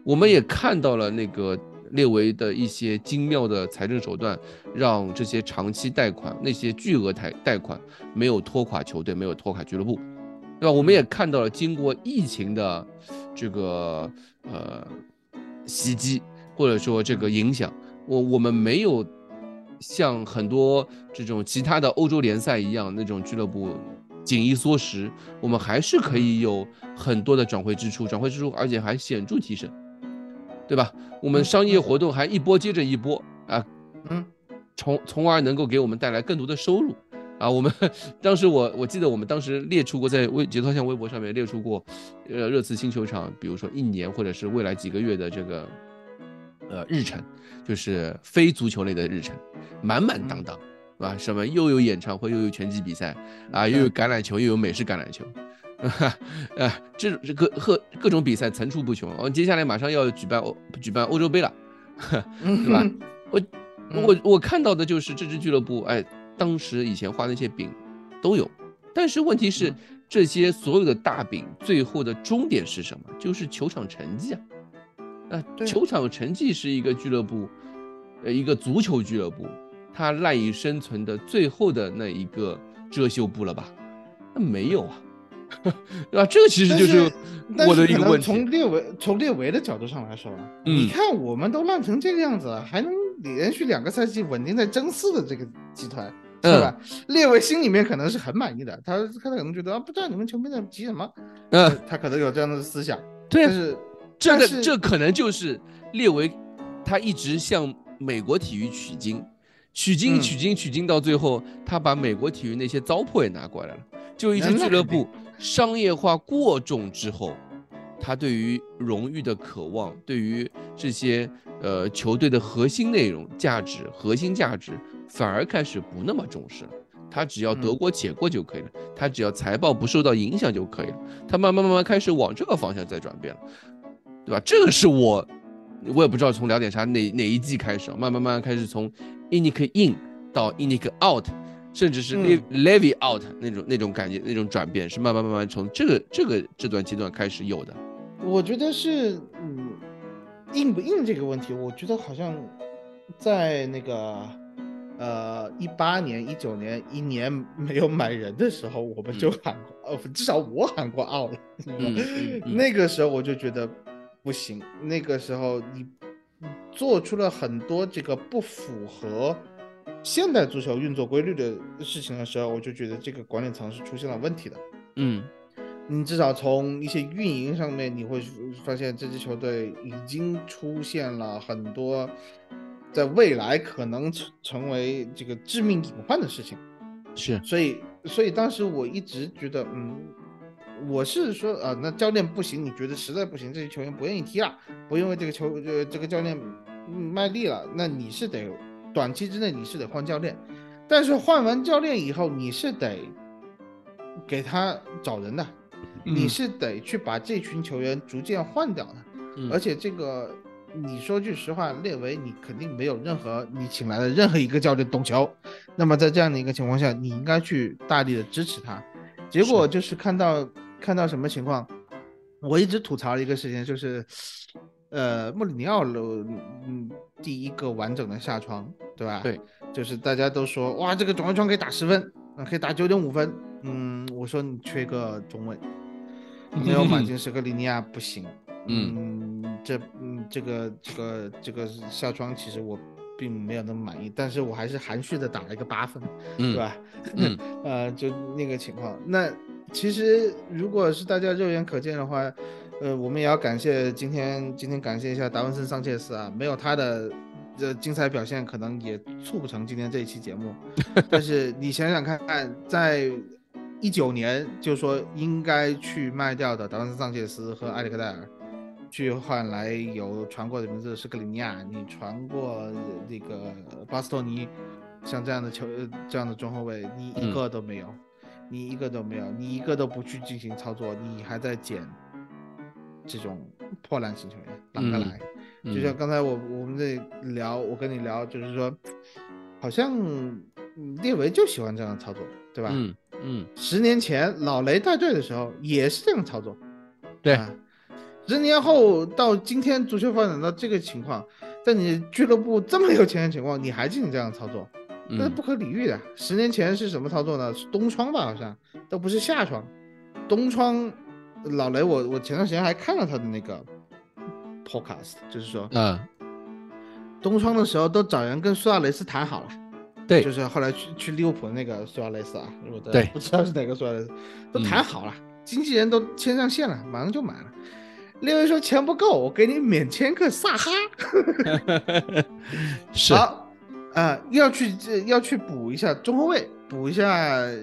D: 我们也看到了那个列维的一些精妙的财政手段，让这些长期贷款、那些巨额贷贷款没有拖垮球队，没有拖垮俱乐部，对吧？我们也看到了经过疫情的这个呃袭击，或者说这个影响，我我们没有像很多这种其他的欧洲联赛一样那种俱乐部紧衣缩食，我们还是可以有很多的转会支出，转会支出而且还显著提升，对吧？我们商业活动还一波接着一波啊，
E: 嗯，
D: 从从而能够给我们带来更多的收入。啊，我们当时我我记得我们当时列出过在微节操巷微博上面列出过，呃，热刺新球场，比如说一年或者是未来几个月的这个呃日程，就是非足球类的日程，满满当当，是吧？什么又有演唱会，又有拳击比赛啊，又有橄榄球，又有美式橄榄球，啊，这种这各各各种比赛层出不穷。哦，接下来马上要举办欧举办欧洲杯了，
E: 嗯
D: 对吧？我
E: 嗯
D: 我我看到的就是这支俱乐部，哎，当时以前画那些饼都有，但是问题是
E: 嗯
D: 这些所有的大饼最后的终点是什么？就是球场成绩啊。啊，
E: 对啊
D: 球场成绩是一个俱乐部，呃，一个足球俱乐部，它赖以生存的最后的那一个遮羞布了吧？那没有啊，对 吧？这个其实就
E: 是但
D: 我的一个问题。
E: 从列维从列维的角度上来说，
D: 嗯
E: 你看我们都烂成这个样子了，还能连续两个赛季稳定在争四的这个集团，是
D: 嗯
E: 吧？列维心里面可能是很满意的，他他可能觉得啊，不知道你们球迷在急什么，
D: 嗯，
E: 他可能有这样的思想，
D: 对啊
E: 但，是
D: 这个这可能就是列维，他一直向美国体育取经，取经
E: 嗯
D: 取经取经到最后，他把美国体育那些糟粕也拿过来了。就一支俱乐部商业化过重之后，他对于荣誉的渴望，对于这些呃球队的核心内容、价值、核心价值，反而开始不那么重视了。他只要得
E: 嗯
D: 过且过就可以了，他只要财报不受到影响就可以了。他慢慢慢慢开始往这个方向在转变了。对吧？这个是我，我也不知道从聊点啥哪哪一季开始啊，慢慢慢慢开始从 Inic in 到 Inic out，甚至是 Le
E: 嗯。
D: Levy out 那种那种感觉那种转变，是慢慢慢慢从这个这个这段阶段开始有的。
E: 我觉得是，嗯，硬不硬这个问题，我觉得好像在那个呃一八年、一九年一年没有买人的时候，我们就喊过，呃，至少我喊过 out 那个时候我就觉得不行，那个时候你做出了很多这个不符合现代足球运作规律的事情的时候，我就觉得这个管理层是出现了问题的。
D: 嗯
E: 你至少从一些运营上面，你会发现这支球队已经出现了很多在未来可能成成为这个致命隐患的事情。
D: 是
E: 所以，所以当时我一直觉得，嗯，我是说啊，那教练不行，你觉得实在不行，这些球员不愿意踢了，不因为这个球呃这个教练卖力了，那你是得短期之内你是得换教练，但是换完教练以后，你是得给他找人的，你是得去把这群球员逐渐换掉的，而且这个。你说句实话，列维你肯定没有任何你请来的任何一个教练懂球，那么在这样的一个情况下，你应该去大力的支持他。结果就是看到看到什么情况，我一直吐槽一个事情，就是，呃，穆里尼奥的嗯第一个完整的下窗，对吧？
D: 对，
E: 就是大家都说哇，这个转会窗可以打十分，可以打九点五分。嗯，我说你缺个中卫，没有马竞斯克里尼亚不行。嗯，这嗯，这个这个这个下窗其实我并没有那么满意，但是我还是含蓄的打了一个八分，对吧？
D: 嗯，
E: 呃，就那个情况。那其实如果是大家肉眼可见的话，呃，我们也要感谢今天今天感谢一下达文森桑切斯啊，没有他的这精彩表现，可能也促不成今天这一期节目。但是你想想看，在一九年就说应该去卖掉的达文森桑切斯和埃里克戴尔。去换来有传过的名字是格里尼亚，你传过那个巴斯托尼，像这样的球这样的中后卫，你一个都没有，你一个都没有，你一个都不去进行操作，你还在捡这种破烂型球员，哪个来？就像刚才我我们在聊，我跟你聊，就是说，好像列维就喜欢这样操作，对吧？
D: 嗯嗯，
E: 十年前老雷带队的时候也是这样操作，
D: 对。
E: 十年后到今天，足球发展到这个情况，在你俱乐部这么有钱的情况，你还进行这样操作，那是不可理喻的。十年前是什么操作呢？是东窗吧？好像都不是夏窗。冬窗，老雷，我我前段时间还看了他的那个 podcast，就是说，
D: 嗯，
E: 东窗的时候都找人跟苏亚雷斯谈好了，
D: 对，
E: 就是后来去去利物浦的那个苏亚雷斯啊，
D: 对，
E: 不知道是哪个苏亚雷斯，都谈好了，经纪人都签上线了，马上就买了。另外说钱不够，我给你免签个萨哈。
D: 是。
E: 好，啊，要去这要去补一下中后卫，补一下，呃，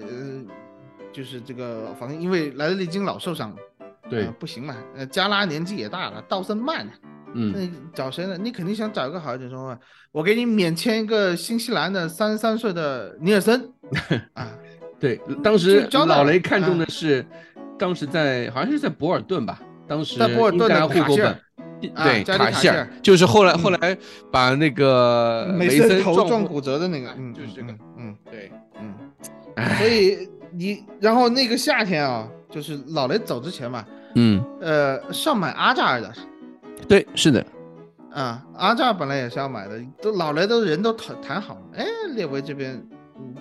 E: 就是这个，反正因为莱德利金老受伤了，
D: 对，
E: 不行嘛。呃，加拉年纪也大了，道森慢了，
D: 嗯，
E: 那找谁呢？你肯定想找一个好一点中后卫，我给你免签一个新西兰的三十三岁的尼尔森。啊，
D: 对，当时老雷看中的是，当时在好像是在博尔顿吧。当时
E: 在博尔顿的户口本，
D: 对卡希尔，就是后来后来把那个梅森
E: 头撞骨折的那个，
D: 嗯，就是这个，
E: 嗯，
D: 对，
E: 嗯，所以你然后那个夏天啊，就是老雷走之前嘛，
D: 嗯，
E: 呃，要买阿扎尔的，
D: 对，是的，
E: 啊，阿扎尔本来也是要买的，都老雷都人都谈谈好了，哎，列维这边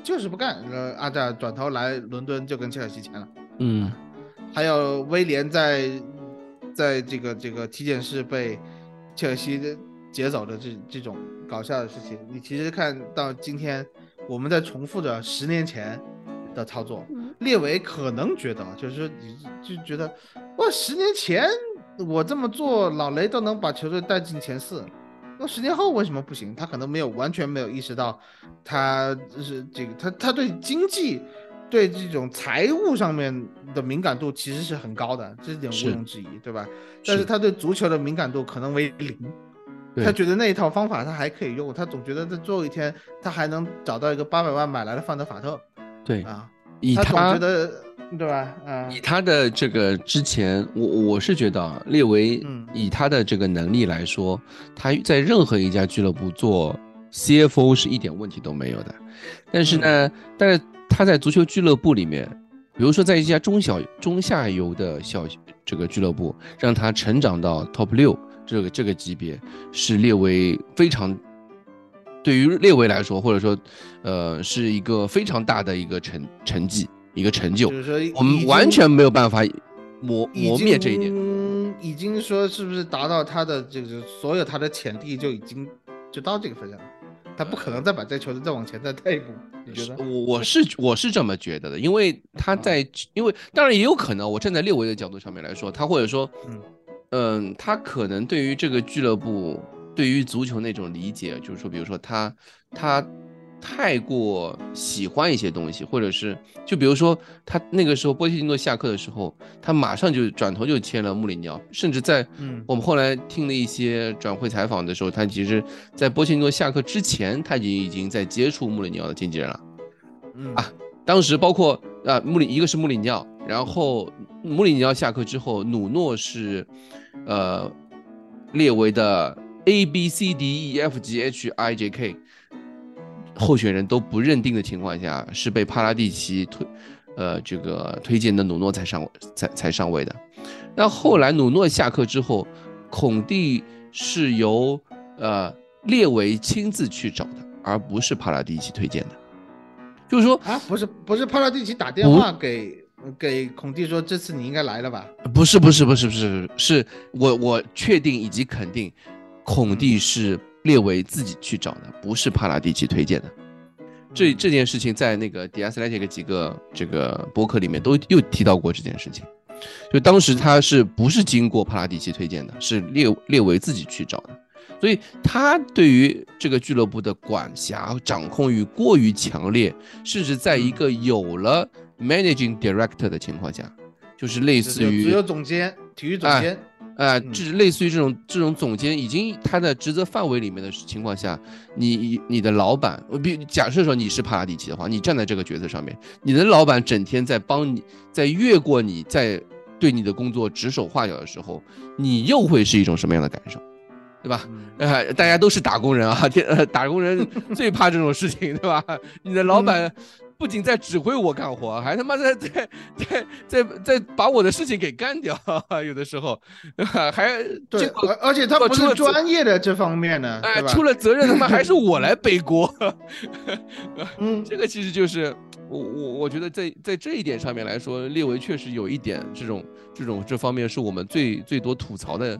E: 就是不干，呃，阿扎尔转头来伦敦就跟切尔西签了，
D: 嗯，
E: 还有威廉在。在这个这个体检室被切尔西劫走的这这种搞笑的事情，你其实看到今天我们在重复着十年前的操作。列维可能觉得，就是说你就觉得，哇，十年前我这么做，老雷都能把球队带进前四，那十年后为什么不行？他可能没有完全没有意识到，他是这个他他对经济。对这种财务上面的敏感度其实是很高的，这点毋庸置疑，对吧？但是他对足球的敏感度可能为零，他觉得那一套方法他还可以用，他总觉得在最后一天他还能找到一个八百万买来的范德法特，
D: 对
E: 啊，
D: 以
E: 他总觉得对吧？啊，
D: 以他的这个之前，我我是觉得啊列维，以他的这个能力来说，他在任何一家俱乐部做 CFO 是一点问题都没有的，但是呢，但是。他在足球俱乐部里面，比如说在一家中小中下游的小这个俱乐部，让他成长到 top 六这个这个级别，是列为非常对于列维来说，或者说，呃，是一个非常大的一个成成绩，一个成就。
E: 就是说，
D: 我们完全没有办法磨磨灭这一点。
E: 已经说是不是达到他的这个所有他的潜力就已经就到这个份上了。他不可能再把这球队再往前再带一步，你觉得？
D: 我我是我是这么觉得的，因为他在，因为当然也有可能，我站在列维的角度上面来说，他或者说，嗯嗯，他可能对于这个俱乐部，对于足球那种理解，就是说，比如说他他太过喜欢一些东西，或者是就比如说他那个时候波切蒂诺下课的时候，他马上就转头就签了穆里尼奥，甚至在我们后来听了一些转会采访的时候，他其实在波切蒂诺下课之前，他已经已经在接触穆里尼奥的经纪人了。
E: 嗯
D: 啊，当时包括啊穆里一个是穆里尼奥，然后穆里尼奥下课之后，努诺是呃列维的 A B C D E F G H I J K。候选人都不认定的情况下，是被帕拉蒂奇推，呃，这个推荐的努诺才上才才上位的。那后来努诺下课之后，孔蒂是由呃列维亲自去找的，而不是帕拉蒂奇推荐的。就是说
E: 啊，不是不是帕拉蒂奇打电话给给孔蒂说这次你应该来了吧？
D: 不是不是不是不是，是我我确定以及肯定，孔蒂是。列维自己去找的，不是帕拉蒂奇推荐的。这这件事情在那个 d i a s l e t i c 几个这个博客里面都又提到过这件事情。就当时他是不是经过帕拉蒂奇推荐的，是列列维自己去找的。所以他对于这个俱乐部的管辖掌控欲过于强烈，甚至在一个有了 managing director 的情况下，就是类似于
E: 只有总监、体育总监。
D: 呃，就是类似于这种这种总监已经他的职责范围里面的情况下，你你的老板，比假设说你是帕拉蒂奇的话，你站在这个角色上面，你的老板整天在帮你，在越过你，在对你的工作指手画脚的时候，你又会是一种什么样的感受，对吧？呃，大家都是打工人啊，天，打工人最怕这种事情，对吧？你的老板。不仅在指挥我干活，还他妈在在在在在把我的事情给干掉，有的时候，还
E: 对，而且他不是专业的这方面呢，
D: 哎，出了责任他妈还是我来背锅，
E: 嗯，
D: 这个其实就是我我我觉得在在这一点上面来说，列维确实有一点这种这种这方面是我们最最多吐槽的。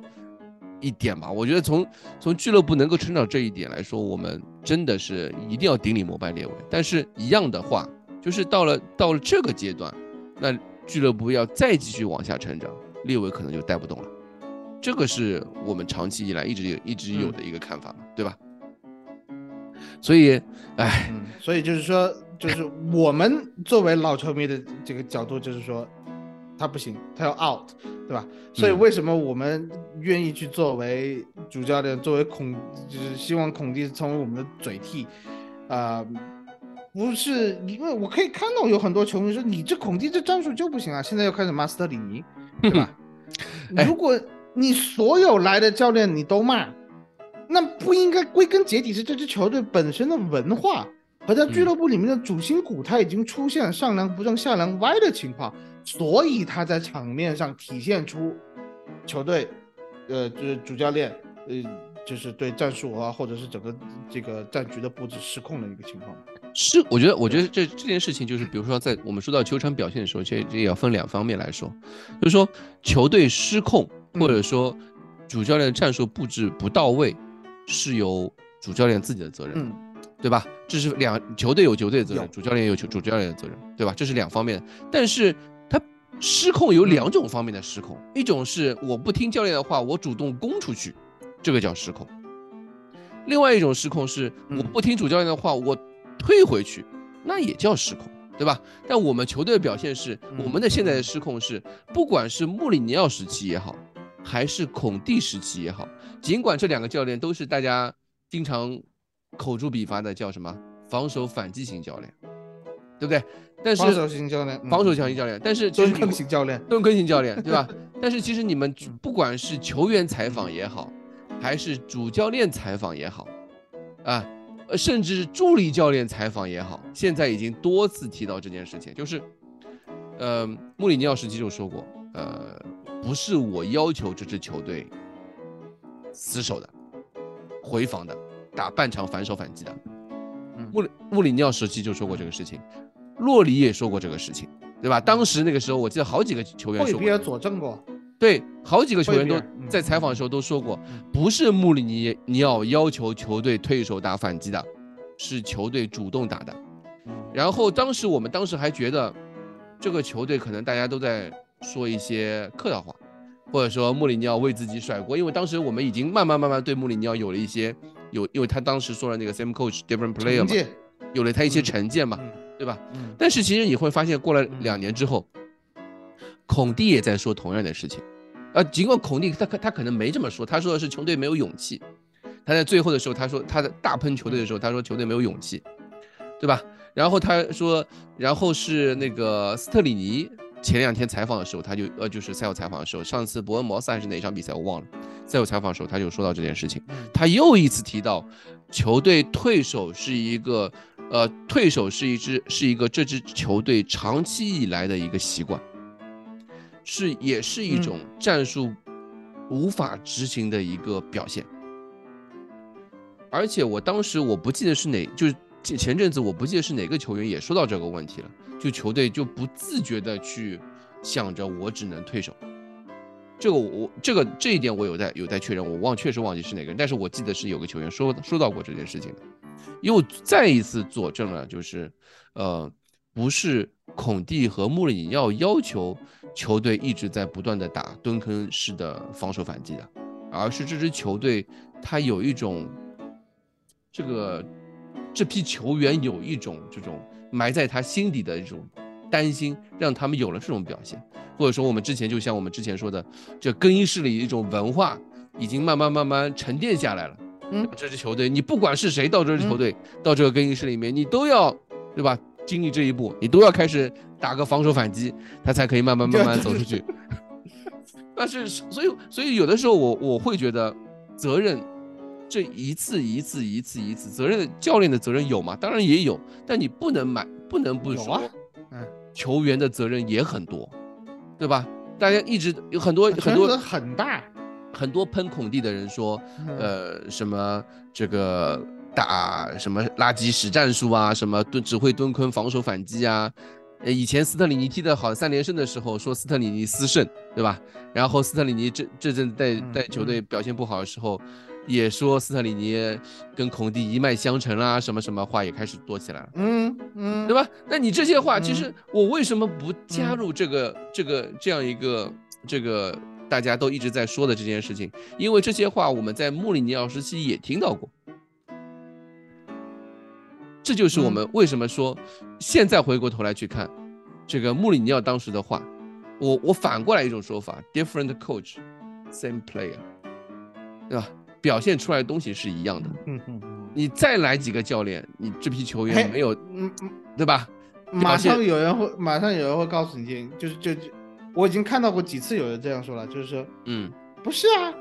D: 一点吧，我觉得从从俱乐部能够成长这一点来说，我们真的是一定要顶礼膜拜列维。但是，一样的话，就是到了到了这个阶段，那俱乐部要再继续往下成长，列维可能就带不动了。这个是我们长期以来一直有一直有的一个看法嘛，对吧？所以，哎，
E: 所以就是说，就是我们作为老球迷的这个角度，就是说。他不行，他要 out，对吧？所以为什么我们愿意去作为主教练，作为孔，就是希望孔蒂成为我们的嘴替，啊，不是因为我可以看到有很多球迷说你这孔蒂这战术就不行啊，现在又开始骂斯特里尼，对吧？如果你所有来的教练你都骂，那不应该归根结底是这支球队本身的文化和在俱乐部里面的主心骨他已经出现上梁不正下梁歪的情况。所以他在场面上体现出球队，呃，就是主教练，呃，就是对战术啊，或者是整个这个战局的布置失控的一个情况。
D: 是，我觉得，我觉得这这件事情就是，比如说在我们说到球场表现的时候，这这也要分两方面来说，就是说球队失控，或者说主教练战术布置不到位，是由主教练自己的责任，对吧？这是两球队有球队的责任，主教练有球主教练的责任，对吧？这是两方面，但是他。失控有两种方面的失控，一种是我不听教练的话，我主动攻出去，这个叫失控；另外一种失控是我不听主教练的话，我退回去，那也叫失控，对吧？但我们球队的表现是，我们的现在的失控是，不管是穆里尼奥时期也好，还是孔蒂时期也好，尽管这两个教练都是大家经常口诛笔伐的叫什么？防守反击型教练，对不对？但是
E: 防守型教练，
D: 防守强型教练，但是
E: 蹲坑型教练，
D: 蹲坑型教练，对吧？但是其实你们不管是球员采访也好，还是主教练采访也好，啊，甚至是助理教练采访也好，现在已经多次提到这件事情，就是，呃，穆里尼奥时期就说过，呃，不是我要求这支球队死守的、回防的、打半场反手反击的，穆里穆里尼奥时期就说过这个事情。洛里也说过这个事情，对吧？当时那个时候，我记得好几个球员说过，
E: 佐证过。
D: 对，好几个球员都在采访的时候都说过，不是穆里尼尼奥要求球队退守打反击的，是球队主动打的。然后当时我们当时还觉得，这个球队可能大家都在说一些客套话，或者说穆里尼奥为自己甩锅，因为当时我们已经慢慢慢慢对穆里尼奥有了一些有，因为他当时说了那个 same coach different player 嘛。有了他一些成见嘛，对吧？但是其实你会发现，过了两年之后，孔蒂也在说同样的事情，呃，尽管孔蒂他他可能没这么说，他说的是球队没有勇气。他在最后的时候，他说他的大喷球队的时候，他说球队没有勇气，对吧？然后他说，然后是那个斯特里尼前两天采访的时候，他就呃就是赛后采访的时候，上次伯恩茅斯还是哪场比赛我忘了，赛后采访的时候他就说到这件事情，他又一次提到球队退守是一个呃退守是一支是一个这支球队长期以来的一个习惯，是也是一种战术无法执行的一个表现。而且我当时我不记得是哪，就是前前阵子我不记得是哪个球员也说到这个问题了，就球队就不自觉的去想着我只能退守，这个我这个这一点我有在有在确认，我忘确实忘记是哪个人，但是我记得是有个球员说说到过这件事情的，又再一次佐证了，就是呃不是孔蒂和穆里尼奥要求球队一直在不断的打蹲坑式的防守反击的，而是这支球队它有一种。这个这批球员有一种这种埋在他心底的一种担心，让他们有了这种表现，或者说我们之前就像我们之前说的，这更衣室里一种文化已经慢慢慢慢沉淀下来了。嗯，这支球队你不管是谁到这支球队到这个更衣室里面，你都要对吧？经历这一步，你都要开始打个防守反击，他才可以慢慢慢慢走出去。但是所以所以有的时候我我会觉得责任。这一次一次一次一次责任，教练的责任有吗？当然也有，但你不能买，不能不说，嗯，球员的责任也很多，对吧？大家一直有很多很多
E: 很大，
D: 很多喷孔蒂的人说，呃，什么这个打什么垃圾实战术啊，什么蹲只会蹲坑防守反击啊，呃，以前斯特里尼踢得好三连胜的时候说斯特里尼私胜，对吧？然后斯特里尼这这阵带带球队表现不好的时候。也说斯特里尼跟孔蒂一脉相承啦，什么什么话也开始多起来了，嗯嗯，对吧？那你这些话，其实我为什么不加入这个这个这样一个这个大家都一直在说的这件事情？因为这些话我们在穆里尼奥时期也听到过，这就是我们为什么说现在回过头来去看这个穆里尼奥当时的话，我我反过来一种说法：different coach, same player，对吧？表现出来的东西是一样的。嗯嗯嗯，你再来几个教练，你这批球员没有，嗯嗯，对吧？
E: 马上有人会，马上有人会告诉你，就是就就，我已经看到过几次有人这样说了，就是说，嗯，不是啊，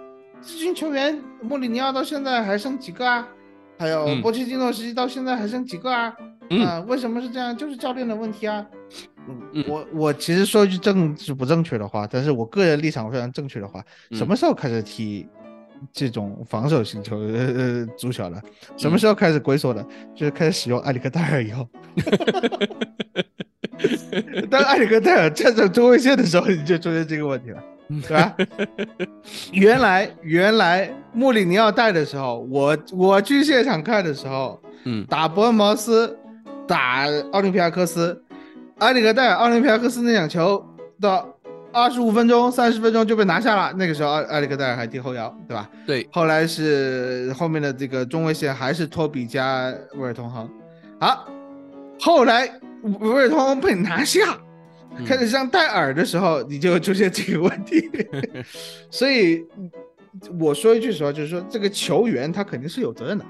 E: 这群球员，穆里尼奥到现在还剩几个啊？还有波切蒂诺时期到现在还剩几个啊？啊，为什么是这样？就是教练的问题啊。嗯，我我其实说一句政治不正确的话，但是我个人立场非常正确的话，什么时候开始踢？这种防守型球呃呃足球了，什么时候开始龟缩的？就是开始使用埃里克戴尔以后。当埃里克戴尔站上中卫线的时候，你就出现这个问题了，对吧？原来原来穆里尼奥带的时候，我我去现场看的时候，嗯，打伯恩茅斯，打奥林匹亚克斯，埃里克戴尔奥林匹亚克斯那两球到。二十五分钟、三十分钟就被拿下了。那个时候，埃埃里克戴尔还踢后腰，对吧？
D: 对。
E: 后来是后面的这个中卫线还是托比加威尔通亨。好，后来威尔通亨被拿下，开始上戴尔的时候，你就出现这个问题。所以我说一句实话，就是说这个球员他肯定是有责任的。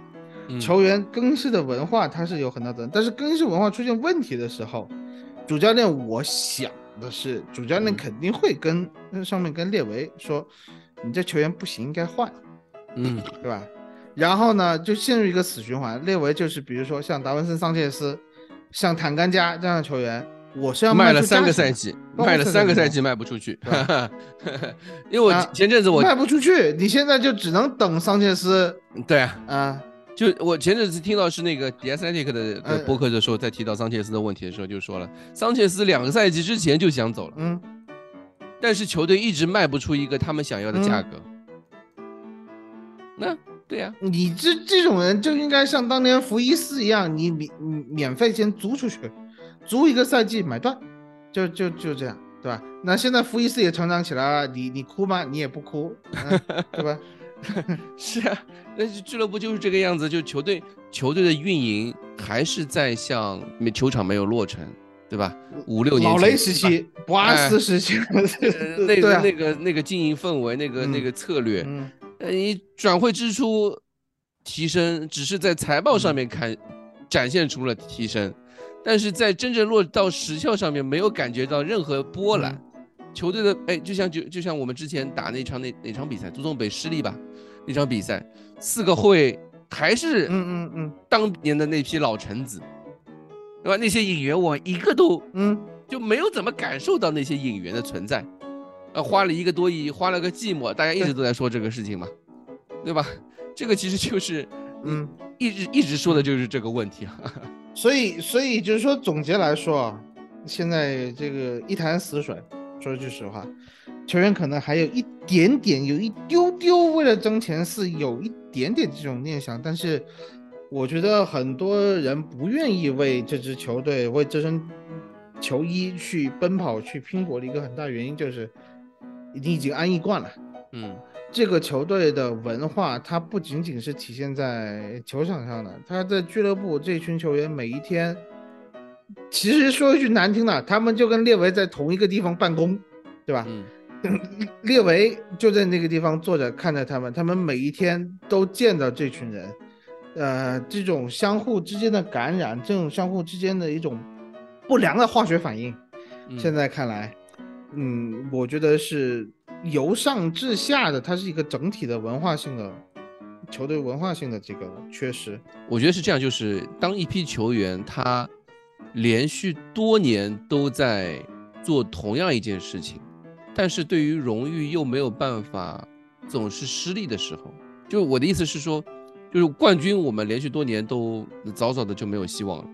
E: 球员更衣室的文化他是有很大责任，但是更衣室文化出现问题的时候，主教练我想。的是主教练肯定会跟那上面跟列维说，你这球员不行，应该换，嗯，对吧？然后呢，就陷入一个死循环。列维就是比如说像达文森、桑切斯、像坦甘加这样的球员，我是要
D: 卖了三个赛季，卖了三个赛季卖不出去，因为我前阵子我
E: 卖不出去，你现在就只能等桑切斯，
D: 对啊，啊。就我前阵子听到是那个 D S I T 的播客的时候，在提到桑切斯的问题的时候，就说了，桑切斯两个赛季之前就想走了，嗯，但是球队一直卖不出一个他们想要的价格。那对呀，
E: 你这这种人就应该像当年福伊斯一样，你免免费先租出去，租一个赛季买断，就就就这样，对吧？那现在福伊斯也成长起来了，你你哭吗？你也不哭，对吧？
D: 是啊，那俱乐部就是这个样子，就球队球队的运营还是在向球场没有落成，对吧？五六年
E: 老雷时期、博阿斯时期，
D: 那个那个那个经营氛围，那个那个策略，呃，你转会支出提升，只是在财报上面看展现出了提升，但是在真正落到实效上面，没有感觉到任何波澜。球队的哎，就像就就像我们之前打那场那哪场比赛，足总杯失利吧，那场比赛四个后卫还是
E: 嗯嗯嗯
D: 当年的那批老臣子，对吧？那些引援我一个都
E: 嗯
D: 就没有怎么感受到那些引援的存在，呃，花了一个多亿，花了个寂寞，大家一直都在说这个事情嘛，对吧？这个其实就是
E: 嗯
D: 一直一直说的就是这个问题啊。
E: 所以所以就是说总结来说啊，现在这个一潭死水。说句实话，球员可能还有一点点，有一丢丢为了争前四，有一点点这种念想。但是，我觉得很多人不愿意为这支球队、为这身球衣去奔跑、去拼搏的一个很大原因，就是你已经安逸惯了。
D: 嗯，
E: 这个球队的文化，它不仅仅是体现在球场上的，他在俱乐部这群球员每一天。其实说一句难听的，他们就跟列维在同一个地方办公，对吧？
D: 嗯，
E: 列维就在那个地方坐着看着他们，他们每一天都见到这群人，呃，这种相互之间的感染，这种相互之间的一种不良的化学反应，现在看来，嗯，我觉得是由上至下的，它是一个整体的文化性的球队文化性的这个缺失。
D: 我觉得是这样，就是当一批球员他。连续多年都在做同样一件事情，但是对于荣誉又没有办法总是失利的时候，就我的意思是说，就是冠军我们连续多年都早早的就没有希望了。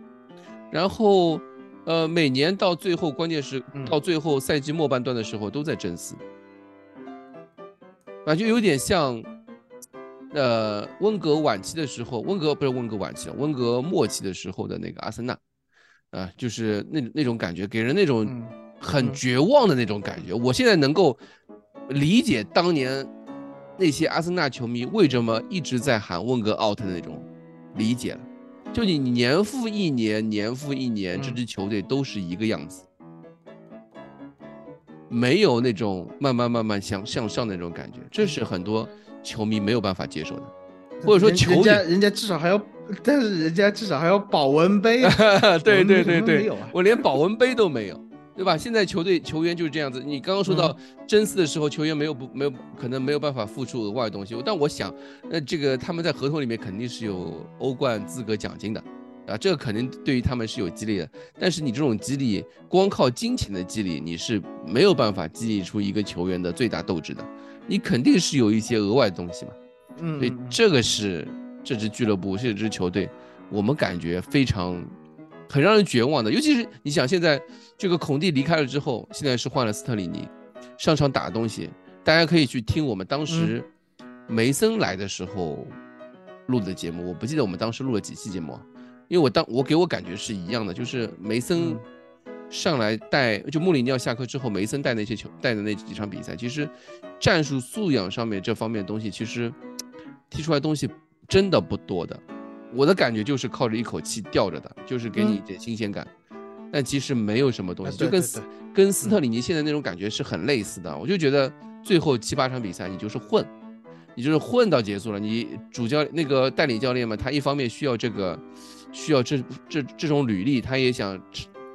D: 然后，呃，每年到最后，关键是到最后赛季末半段的时候都在争四，啊，就有点像，呃，温格晚期的时候，温格不是温格晚期了，温格末期的时候的那个阿森纳。啊，就是那那种感觉，给人那种很绝望的那种感觉。我现在能够理解当年那些阿森纳球迷为什么一直在喊温格 out 的那种理解了。就你年复一年，年复一年，这支球队都是一个样子，没有那种慢慢慢慢向向上的那种感觉，这是很多球迷没有办法接受的，或者说球，
E: 人家人家至少还要。但是人家至少还有保温杯，
D: 对对对对，我连保温杯都没有，对吧？现在球队球员就是这样子。你刚刚说到真四的时候，球员没有不没有可能没有办法付出额外的东西，但我想，那这个他们在合同里面肯定是有欧冠资格奖金的，啊，这个肯定对于他们是有激励的。但是你这种激励，光靠金钱的激励，你是没有办法激励出一个球员的最大斗志的，你肯定是有一些额外的东西嘛。
E: 嗯，
D: 所以这个是。这支俱乐部，这支球队，我们感觉非常很让人绝望的。尤其是你想，现在这个孔蒂离开了之后，现在是换了斯特里尼上场打东西。大家可以去听我们当时梅森来的时候录的节目，我不记得我们当时录了几期节目，因为我当我给我感觉是一样的，就是梅森上来带，就穆里尼奥下课之后，梅森带那些球带的那几场比赛，其实战术素养上面这方面东西，其实踢出来东西。真的不多的，我的感觉就是靠着一口气吊着的，就是给你一点新鲜感，但其实没有什么东西，就跟斯跟斯特里尼现在那种感觉是很类似的。我就觉得最后七八场比赛你就是混，你就是混到结束了。你主教那个代理教练嘛，他一方面需要这个，需要这这这种履历，他也想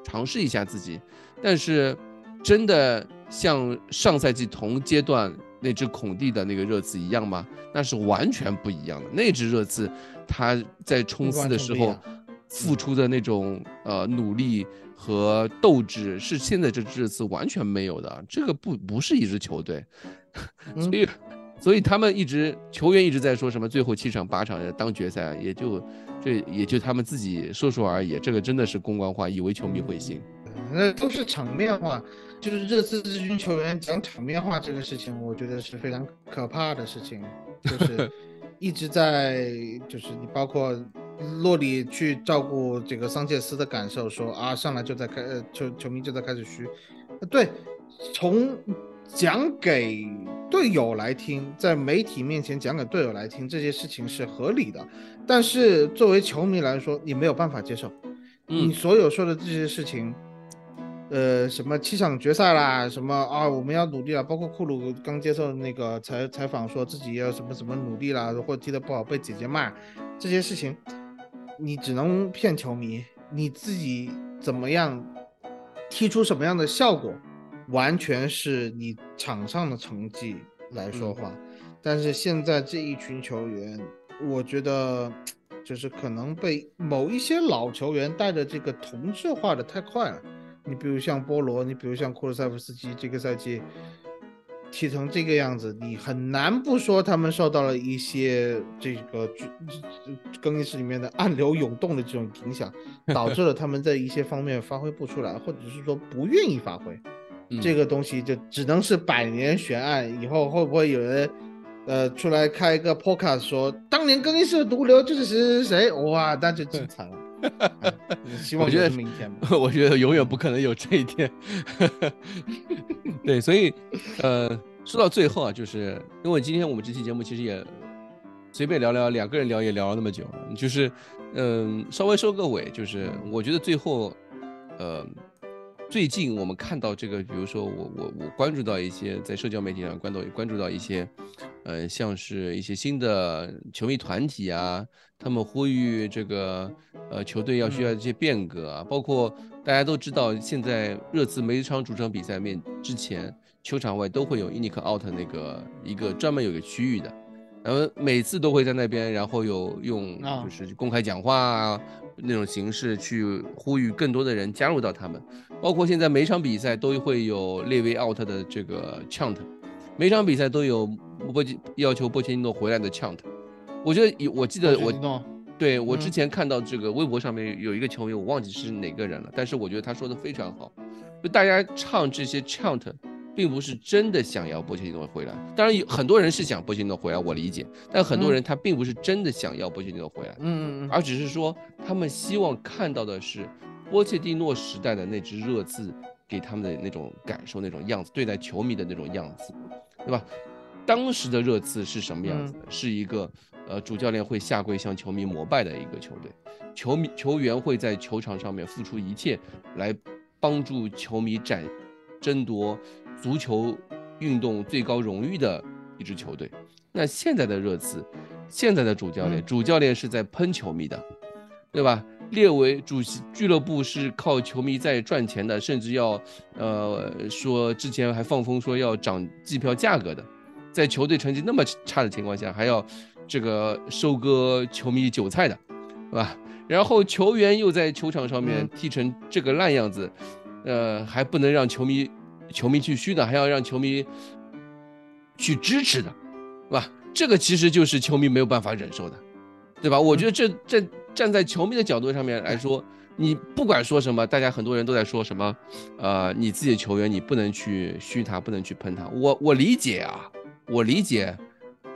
D: 尝试一下自己，但是真的像上赛季同阶段。那只孔蒂的那个热刺一样吗？那是完全不一样的。那只热刺，他在冲刺的时候付出的那种呃努力和斗志，是现在这支热刺完全没有的。这个不不是一支球队，所以所以他们一直球员一直在说什么最后七场八场当决赛，也就这也就他们自己说说而已。这个真的是公关话，以为球迷会信。
E: 那都是场面话。就是热刺这群球员讲场面话这个事情，我觉得是非常可怕的事情。就 是一直在，就是你包括洛里去照顾这个桑切斯的感受，说啊上来就在开，呃球球迷就在开始嘘。对，从讲给队友来听，在媒体面前讲给队友来听，这些事情是合理的。但是作为球迷来说，你没有办法接受，你所有说的这些事情，呃，什么七场决赛啦，什么啊，我们要努力了。包括库鲁刚接受那个采采访，说自己要什么什么努力啦，或者踢得不好被姐姐骂，这些事情，你只能骗球迷。你自己怎么样踢出什么样的效果？完全是你场上的成绩来说话，但是现在这一群球员，我觉得就是可能被某一些老球员带着这个同质化的太快了。你比如像波罗，你比如像库鲁塞夫斯基，这个赛季踢成这个样子，你很难不说他们受到了一些这个更衣室里面的暗流涌动的这种影响，导致了他们在一些方面发挥不出来，或者是说不愿意发挥。这个东西就只能是百年悬案，以后会不会有人，呃，出来开一个 podcast 说当年更衣室的毒瘤就是谁谁谁？哇，那就精彩了。希 望
D: 我觉得
E: 明天，
D: 我觉得永远不可能有这一天。对，所以，呃，说到最后啊，就是因为今天我们这期节目其实也随便聊聊，两个人聊也聊了那么久，就是，嗯，稍微收个尾，就是我觉得最后，呃。最近我们看到这个，比如说我我我关注到一些在社交媒体上关注关注到一些，呃，像是一些新的球迷团体啊，他们呼吁这个呃球队要需要一些变革啊，包括大家都知道，现在热刺每一场主场比赛面之前，球场外都会有 Inic Out 那个一个专门有个区域的，然后每次都会在那边，然后有用就是公开讲话啊。那种形式去呼吁更多的人加入到他们，包括现在每场比赛都会有列维 out 的这个 chant，每场比赛都有波吉要求波切蒂诺回来的 chant。我觉得有，我记得我，对我之前看到这个微博上面有一个球迷，我忘记是哪个人了，但是我觉得他说的非常好，就大家唱这些 chant。并不是真的想要波切蒂诺回来，当然有很多人是想波切蒂诺回来，我理解。但很多人他并不是真的想要波切蒂诺回来，
E: 嗯嗯，
D: 而只是说他们希望看到的是波切蒂诺时代的那支热刺给他们的那种感受、那种样子，对待球迷的那种样子，对吧？当时的热刺是什么样子的？是一个呃主教练会下跪向球迷膜拜的一个球队，球迷球员会在球场上面付出一切来帮助球迷展争夺。足球运动最高荣誉的一支球队，那现在的热刺，现在的主教练，主教练是在喷球迷的，对吧？列为主席俱乐部是靠球迷在赚钱的，甚至要呃说之前还放风说要涨机票价格的，在球队成绩那么差的情况下，还要这个收割球迷韭菜的，是吧？然后球员又在球场上面踢成这个烂样子，呃，还不能让球迷。球迷去嘘的，还要让球迷去支持的，是吧？这个其实就是球迷没有办法忍受的，对吧？我觉得这这站在球迷的角度上面来说，你不管说什么，大家很多人都在说什么，呃，你自己的球员你不能去嘘他，不能去喷他。我我理解啊，我理解。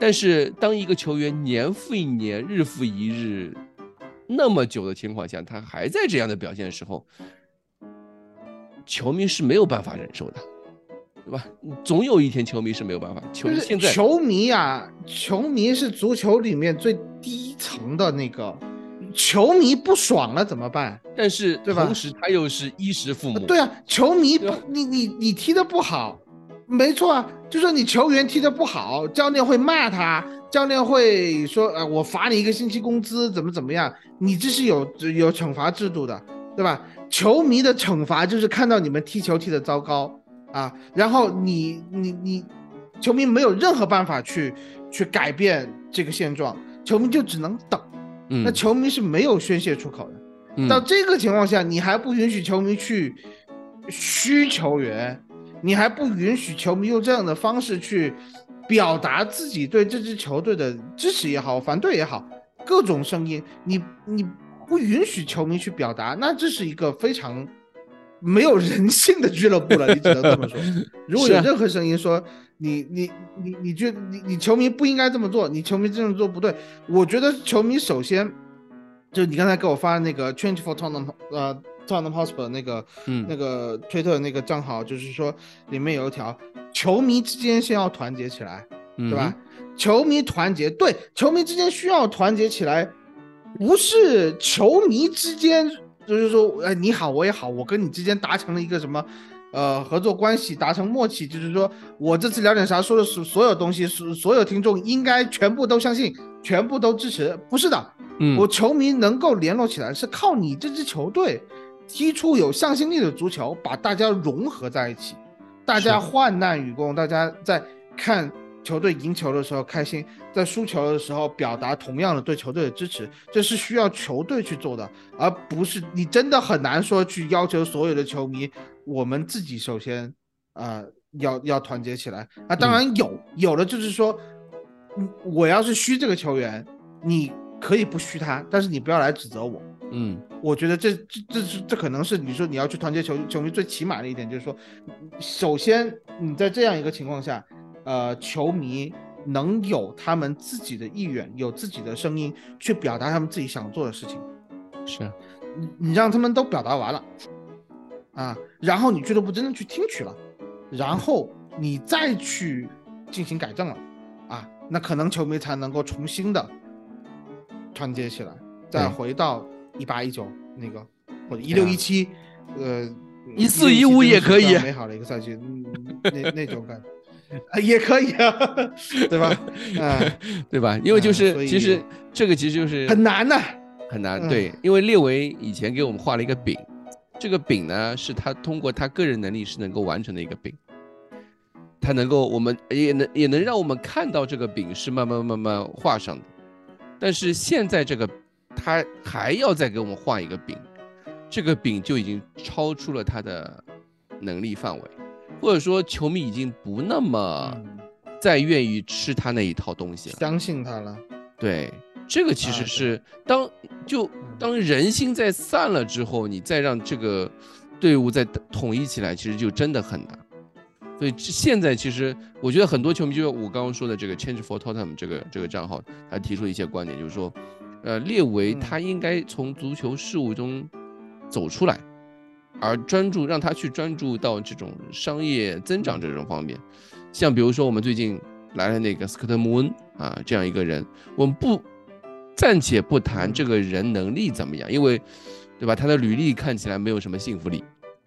D: 但是当一个球员年复一年、日复一日那么久的情况下，他还在这样的表现的时候，球迷是没有办法忍受的，对吧？总有一天，球迷是没有办法。球迷现在
E: 球迷啊，球迷是足球里面最低层的那个，球迷不爽了怎么办？
D: 但是
E: 对吧？
D: 同时他又是衣食父母。
E: 对啊，球迷不，你你你踢的不好，没错啊，就说你球员踢的不好，教练会骂他，教练会说，呃，我罚你一个星期工资，怎么怎么样？你这是有有惩罚制度的，对吧？球迷的惩罚就是看到你们踢球踢得糟糕啊，然后你你你，球迷没有任何办法去去改变这个现状，球迷就只能等。那球迷是没有宣泄出口的。到这个情况下，你还不允许球迷去嘘球员，你还不允许球迷用这样的方式去表达自己对这支球队的支持也好，反对也好，各种声音，你你。不允许球迷去表达，那这是一个非常没有人性的俱乐部了。你只能这么说。如果有任何声音说你你你你觉你你球迷不应该这么做，你球迷这样做不对，我觉得球迷首先就你刚才给我发的那个 Change for Tottenham 呃 Tottenham Hotspur 那个嗯那个推特那个账号，就是说里面有一条球迷之间先要团结起来，
D: 对
E: 对吧？球迷团结，对，球迷之间需要团结起来，不是球迷之间，就是说，哎，你好，我也好，我跟你之间达成了一个什么，呃，合作关系，达成默契，就是说我这次聊点啥说的所所有东西，所所有听众应该全部都相信，全部都支持，不是的，
D: 嗯，
E: 我球迷能够联络起来，是靠你这支球队踢出有向心力的足球，把大家融合在一起，大家患难与共，大家在看。球队赢球的时候开心，在输球的时候表达同样的对球队的支持，这是需要球队去做的，而不是你真的很难说去要求所有的球迷，我们自己首先啊要要团结起来啊。当然有有的就是说，我要是虚这个球员，你可以不虚他，但是你不要来指责我。
D: 嗯，
E: 我觉得这这这是这可能是你说你要去团结球球迷最起码的一点，就是说，首先你在这样一个情况下。呃，球迷能有他们自己的意愿，有自己的声音，去表达他们自己想做的事情。
D: 是，
E: 你你让他们都表达完了，啊，然后你俱乐部真的去听取了，然后你再去进行改正了，啊，那可能球迷才能够重新的团结起来，再回到一八一九那个或者一六一七，呃，
D: 一四一五也可以，
E: 美好的一个赛季，那那种感觉。啊，也可以啊，对吧？啊，
D: 对吧？因为就是其实这个其实就是
E: 很难的，
D: 很难。对，因为列维以前给我们画了一个饼，这个饼呢是他通过他个人能力是能够完成的一个饼，他能够我们也能也能让我们看到这个饼是慢慢慢慢画上的。但是现在这个他还要再给我们画一个饼，这个饼就已经超出了他的能力范围。或者说，球迷已经不那么再愿意吃他那一套东西了，
E: 相信他了。
D: 对，这个其实是当就当人心在散了之后，你再让这个队伍再统一起来，其实就真的很难。所以现在其实我觉得很多球迷，就像我刚刚说的这个 Change for Tottenham 这个这个账号，他提出一些观点，就是说，呃，列维他应该从足球事务中走出来。而专注让他去专注到这种商业增长这种方面，像比如说我们最近来了那个斯科特·穆恩啊这样一个人，我们不暂且不谈这个人能力怎么样，因为对吧，他的履历看起来没有什么信服力，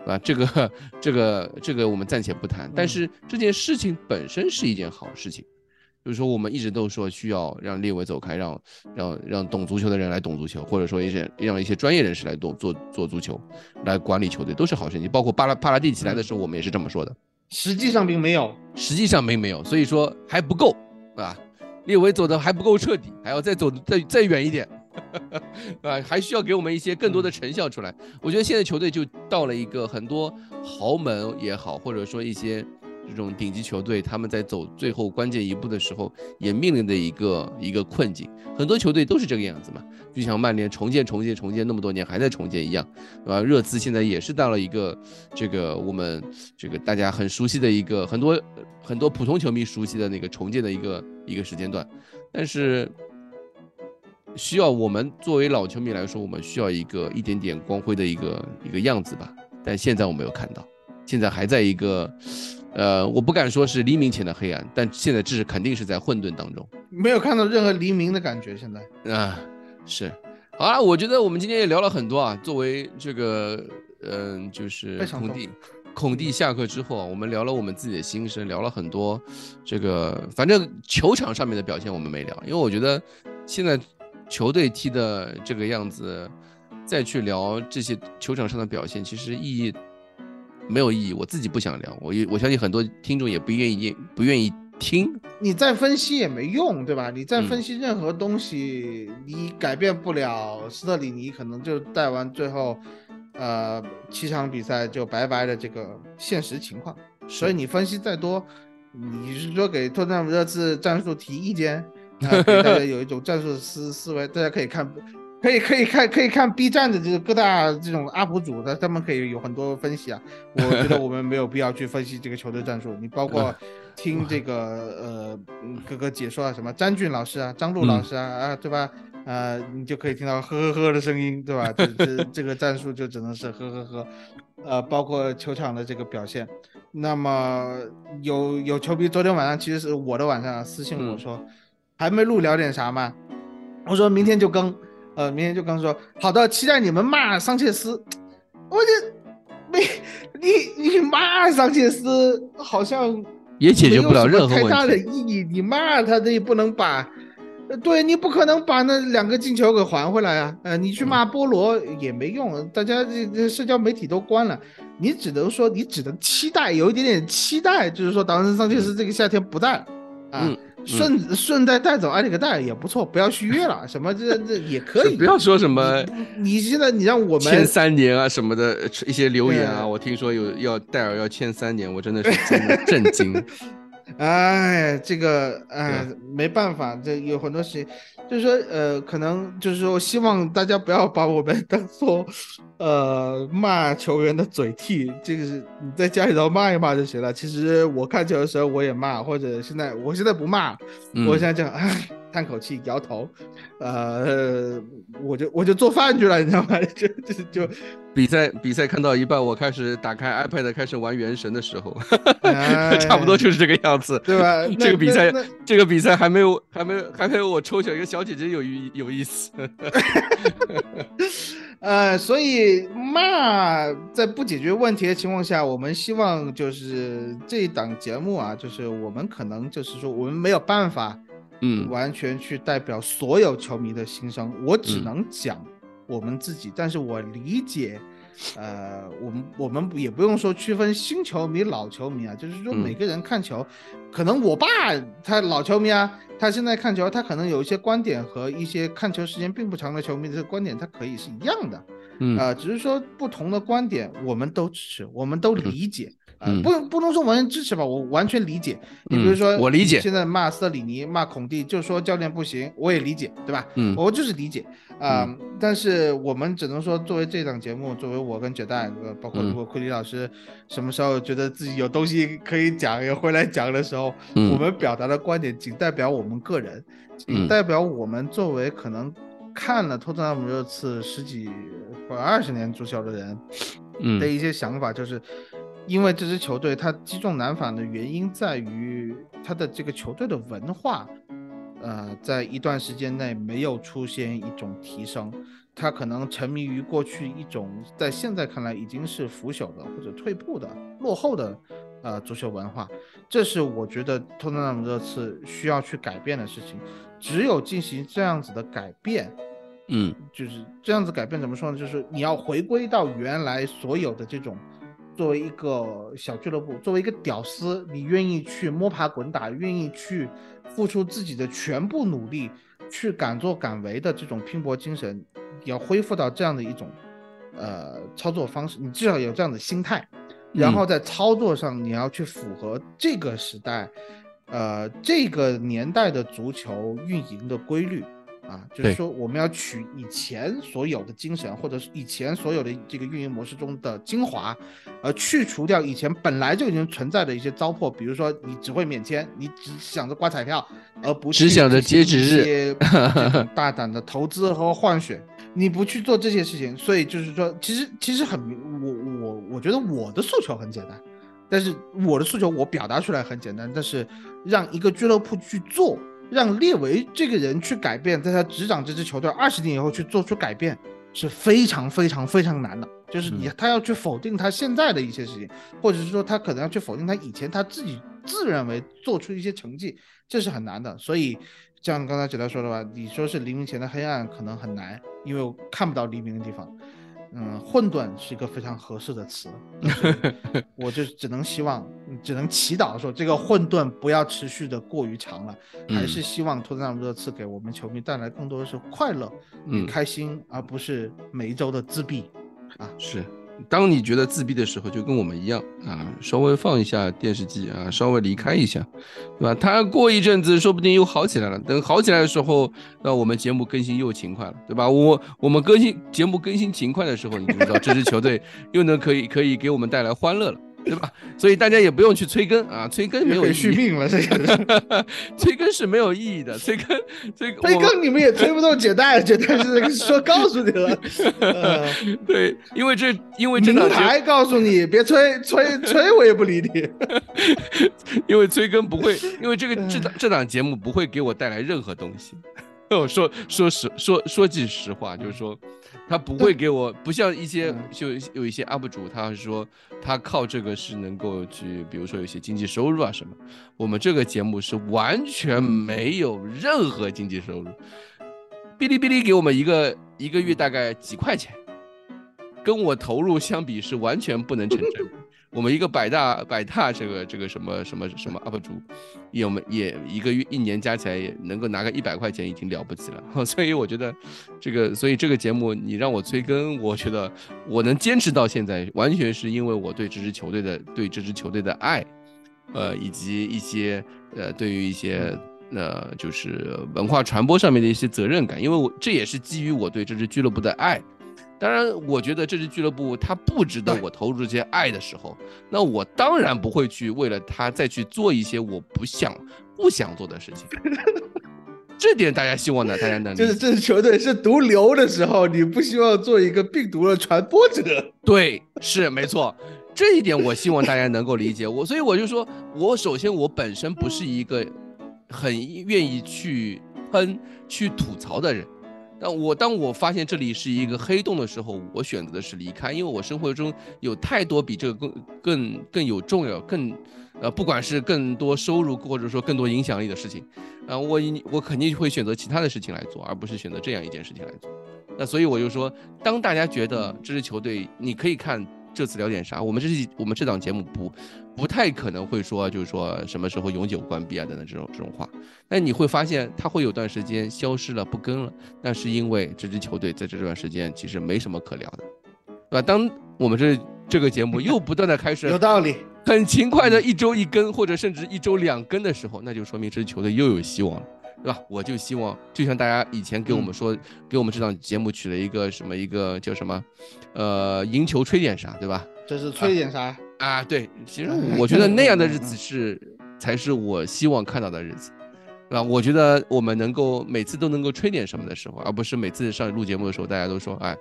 D: 啊，这个这个这个我们暂且不谈，但是这件事情本身是一件好事情。就是说，我们一直都说需要让列维走开，让让让懂足球的人来懂足球，或者说一些让一些专业人士来懂做做足球，来管理球队，都是好事情。包括巴拉帕拉蒂起来的时候，我们也是这么说的。
E: 实际上并没有，
D: 实际上并没有，所以说还不够啊，列维走的还不够彻底，还要再走再再远一点，啊，还需要给我们一些更多的成效出来。我觉得现在球队就到了一个很多豪门也好，或者说一些。这种顶级球队，他们在走最后关键一步的时候，也面临的一个一个困境。很多球队都是这个样子嘛，就像曼联重建、重建、重建那么多年还在重建一样，对吧？热刺现在也是到了一个这个我们这个大家很熟悉的一个很多很多普通球迷熟悉的那个重建的一个一个时间段，但是需要我们作为老球迷来说，我们需要一个一点点光辉的一个一个样子吧。但现在我没有看到，现在还在一个。呃，我不敢说是黎明前的黑暗，但现在这是肯定是在混沌当中，
E: 没有看到任何黎明的感觉。现在
D: 啊，是好啊，我觉得我们今天也聊了很多啊。作为这个，嗯，就是孔蒂，孔蒂下课之后啊，我们聊了我们自己的心声，聊了很多这个，反正球场上面的表现我们没聊，因为我觉得现在球队踢的这个样子，再去聊这些球场上的表现，其实意义。没有意义，我自己不想聊，我我相信很多听众也不愿意不愿意听。
E: 你再分析也没用，对吧？你再分析任何东西，你改变不了斯特里尼可能就带完最后，呃，七场比赛就拜拜的这个现实情况。所以你分析再多，你是说给托特纳姆热刺战术提意见，给大家有一种战术思思维，大家可以看。可以可以看可以看 B 站的这个各大这种 UP 主的，他们可以有很多分析啊。我觉得我们没有必要去分析这个球队战术。你包括 听这个呃各个解说啊，什么詹俊老师啊、张璐老师啊啊，对吧？呃，你就可以听到呵呵呵的声音，对吧？这这这个战术就只能是呵呵呵。呃，包括球场的这个表现。那么有有球迷昨天晚上其实是我的晚上私信我说，还没录聊点啥嘛？我说明天就更，呃，明天就刚说好的，期待你们骂桑切斯。我就没你你骂桑切斯好像
D: 也解决不了任何
E: 太大的意义，你骂他这也不能把。对你不可能把那两个进球给还回来啊！呃，你去骂波罗也没用，大家这这社交媒体都关了，你只能说你只能期待有一点点期待，就是说达文桑切斯这个夏天不在，啊，顺顺带带走埃里克戴尔也不错，不要续约了，什么这这也可以，
D: 不要说什么，
E: 你现在你让我们
D: 签三年啊什么的一些留言啊，我听说有要戴尔要签三年，我真的是震惊。
E: 哎，这个哎，没办法，这有很多事情，就是说，呃，可能就是说，希望大家不要把我们当做，呃，骂球员的嘴替。这个是你在家里头骂一骂就行了。其实我看球的时候我也骂，或者现在我现在不骂，我现在讲，哎。叹口气，摇头，呃，我就我就做饭去了，你知道吗？就就就
D: 比赛比赛看到一半，我开始打开 iPad 开始玩《原神》的时候，差不多就是这个样子，
E: 对吧？
D: 这个比赛这个比赛还没有还没有还没有我抽选一个小姐姐有意有意思。
E: 呃，所以骂在不解决问题的情况下，我们希望就是这一档节目啊，就是我们可能就是说我们没有办法。
D: 嗯，
E: 完全去代表所有球迷的心声，我只能讲我们自己。但是我理解，呃，我们我们也不用说区分新球迷、老球迷啊，就是说每个人看球，可能我爸他老球迷啊，他现在看球，他可能有一些观点和一些看球时间并不长的球迷的观点，他可以是一样的，
D: 嗯
E: 啊，只是说不同的观点，我们都支持，我们都理解。嗯，不不能说完全支持吧，我完全理解。你比如说，
D: 我理解。
E: 现在骂斯特里尼、骂孔蒂，就说教练不行，我也理解，对吧？
D: 嗯，
E: 我就是理解啊。但是我们只能说，作为这档节目，作为我跟绝代，包括如果库里老师什么时候觉得自己有东西可以讲，也回来讲的时候，我们表达的观点仅代表我们个人，仅代表我们作为可能看了托特纳姆热刺十几或二十年足球的人，
D: 嗯
E: 的一些想法，就是。因为这支球队它击中难返的原因在于它的这个球队的文化，呃，在一段时间内没有出现一种提升，它可能沉迷于过去一种在现在看来已经是腐朽的或者退步的落后的呃足球文化，这是我觉得托特纳姆热刺需要去改变的事情。只有进行这样子的改变，
D: 嗯，
E: 就是这样子改变怎么说呢？就是你要回归到原来所有的这种。作为一个小俱乐部，作为一个屌丝，你愿意去摸爬滚打，愿意去付出自己的全部努力，去敢作敢为的这种拼搏精神，要恢复到这样的一种呃操作方式，你至少有这样的心态，然后在操作上你要去符合这个时代，呃这个年代的足球运营的规律。啊，就是说我们要取以前所有的精神，或者是以前所有的这个运营模式中的精华，而去除掉以前本来就已经存在的一些糟粕。比如说，你只会免签，你只想着刮彩票，而不
D: 只想着截止日，
E: 大胆的投资和换血，你不去做这些事情。所以就是说，其实其实很，我我我觉得我的诉求很简单，但是我的诉求我表达出来很简单，但是让一个俱乐部去做。让列维这个人去改变，在他执掌这支球队二十年以后去做出改变，是非常非常非常难的。就是你他要去否定他现在的一些事情，或者是说他可能要去否定他以前他自己自认为做出一些成绩，这是很难的。所以像刚才姐姐说的吧，你说是黎明前的黑暗可能很难，因为我看不到黎明的地方。嗯，混沌是一个非常合适的词，我就只能希望，只能祈祷说这个混沌不要持续的过于长了，还是希望托特纳姆热刺给我们球迷带来更多的是快乐嗯。开心，而不是每一周的自闭啊，
D: 是。当你觉得自闭的时候，就跟我们一样啊，稍微放一下电视机啊，稍微离开一下，对吧？他过一阵子说不定又好起来了。等好起来的时候，那我们节目更新又勤快了，对吧？我我们更新节目更新勤快的时候，你就知道这支球队又能可以可以给我们带来欢乐了对吧？所以大家也不用去催更啊，催更没有
E: 续命了，这个
D: 催更是没有意义的，催更催
E: 催更你们也催不动解带，解带是说告诉你了，
D: 对，因为这因为这档
E: 台告诉你别催催催，我也不理你，
D: 因为催更不会，因为这个这档这档节目不会给我带来任何东西。我说说实说说句实话，就是说。他不会给我，不像一些就有一些 UP 主，他是说他靠这个是能够去，比如说有些经济收入啊什么。我们这个节目是完全没有任何经济收入，哔哩哔哩给我们一个一个月大概几块钱，跟我投入相比是完全不能成正比。我们一个百大百大这个这个什么什么什么 UP 主，也我们也一个月一年加起来也能够拿个一百块钱已经了不起了，所以我觉得这个所以这个节目你让我催更，我觉得我能坚持到现在，完全是因为我对这支球队的对这支球队的爱，呃以及一些呃对于一些呃就是文化传播上面的一些责任感，因为我这也是基于我对这支俱乐部的爱。当然，我觉得这支俱乐部它不值得我投入这些爱的时候，那我当然不会去为了他再去做一些我不想、不想做的事情。这点大家希望呢？大家能
E: 就是这支球队是毒瘤的时候，你不希望做一个病毒的传播者。
D: 对，是没错，这一点我希望大家能够理解我。所以我就说，我首先我本身不是一个很愿意去喷、去吐槽的人。但我当我发现这里是一个黑洞的时候，我选择的是离开，因为我生活中有太多比这个更更更有重要、更呃，不管是更多收入或者说更多影响力的事情，啊，我我肯定会选择其他的事情来做，而不是选择这样一件事情来做。那所以我就说，当大家觉得这支球队，你可以看这次聊点啥，我们这期我们这档节目不。不太可能会说，就是说什么时候永久关闭啊等等这种这种话。那你会发现，他会有段时间消失了，不更了。那是因为这支球队在这段时间其实没什么可聊的，对吧？当我们这这个节目又不断的开始，
E: 有道理，
D: 很勤快的一周一更，或者甚至一周两更的时候，那就说明这支球队又有希望了，对吧？我就希望，就像大家以前给我们说，给我们这档节目取了一个什么一个叫什么，呃，赢球吹点啥，对吧？
E: 这是吹点啥？
D: 啊，对，其实我觉得那样的日子是才是我希望看到的日子，对吧？我觉得我们能够每次都能够吹点什么的时候，而不是每次上录节目的时候，大家都说，哎，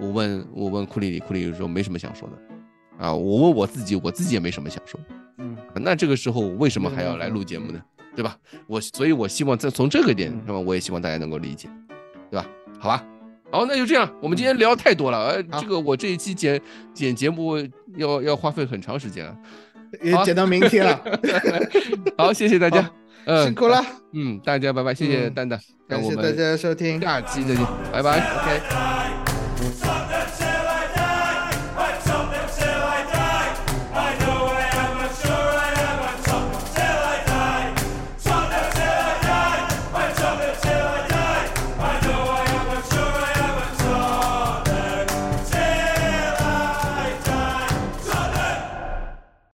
D: 我问我问库里里，库里里说没什么想说的，啊，我问我自己，我自己也没什么想说，嗯，那这个时候为什么还要来录节目呢？对吧？我所以，我希望在从这个点，那么我也希望大家能够理解，对吧？好吧。好，那就这样。我们今天聊太多了，呃，这个我这一期剪剪节目要要花费很长时间了，
E: 也剪到明天了。
D: 好，谢谢大家，
E: 嗯，辛苦了，
D: 嗯，大家拜拜，谢谢蛋蛋，
E: 感谢大家收听，
D: 下期再见，拜拜，OK。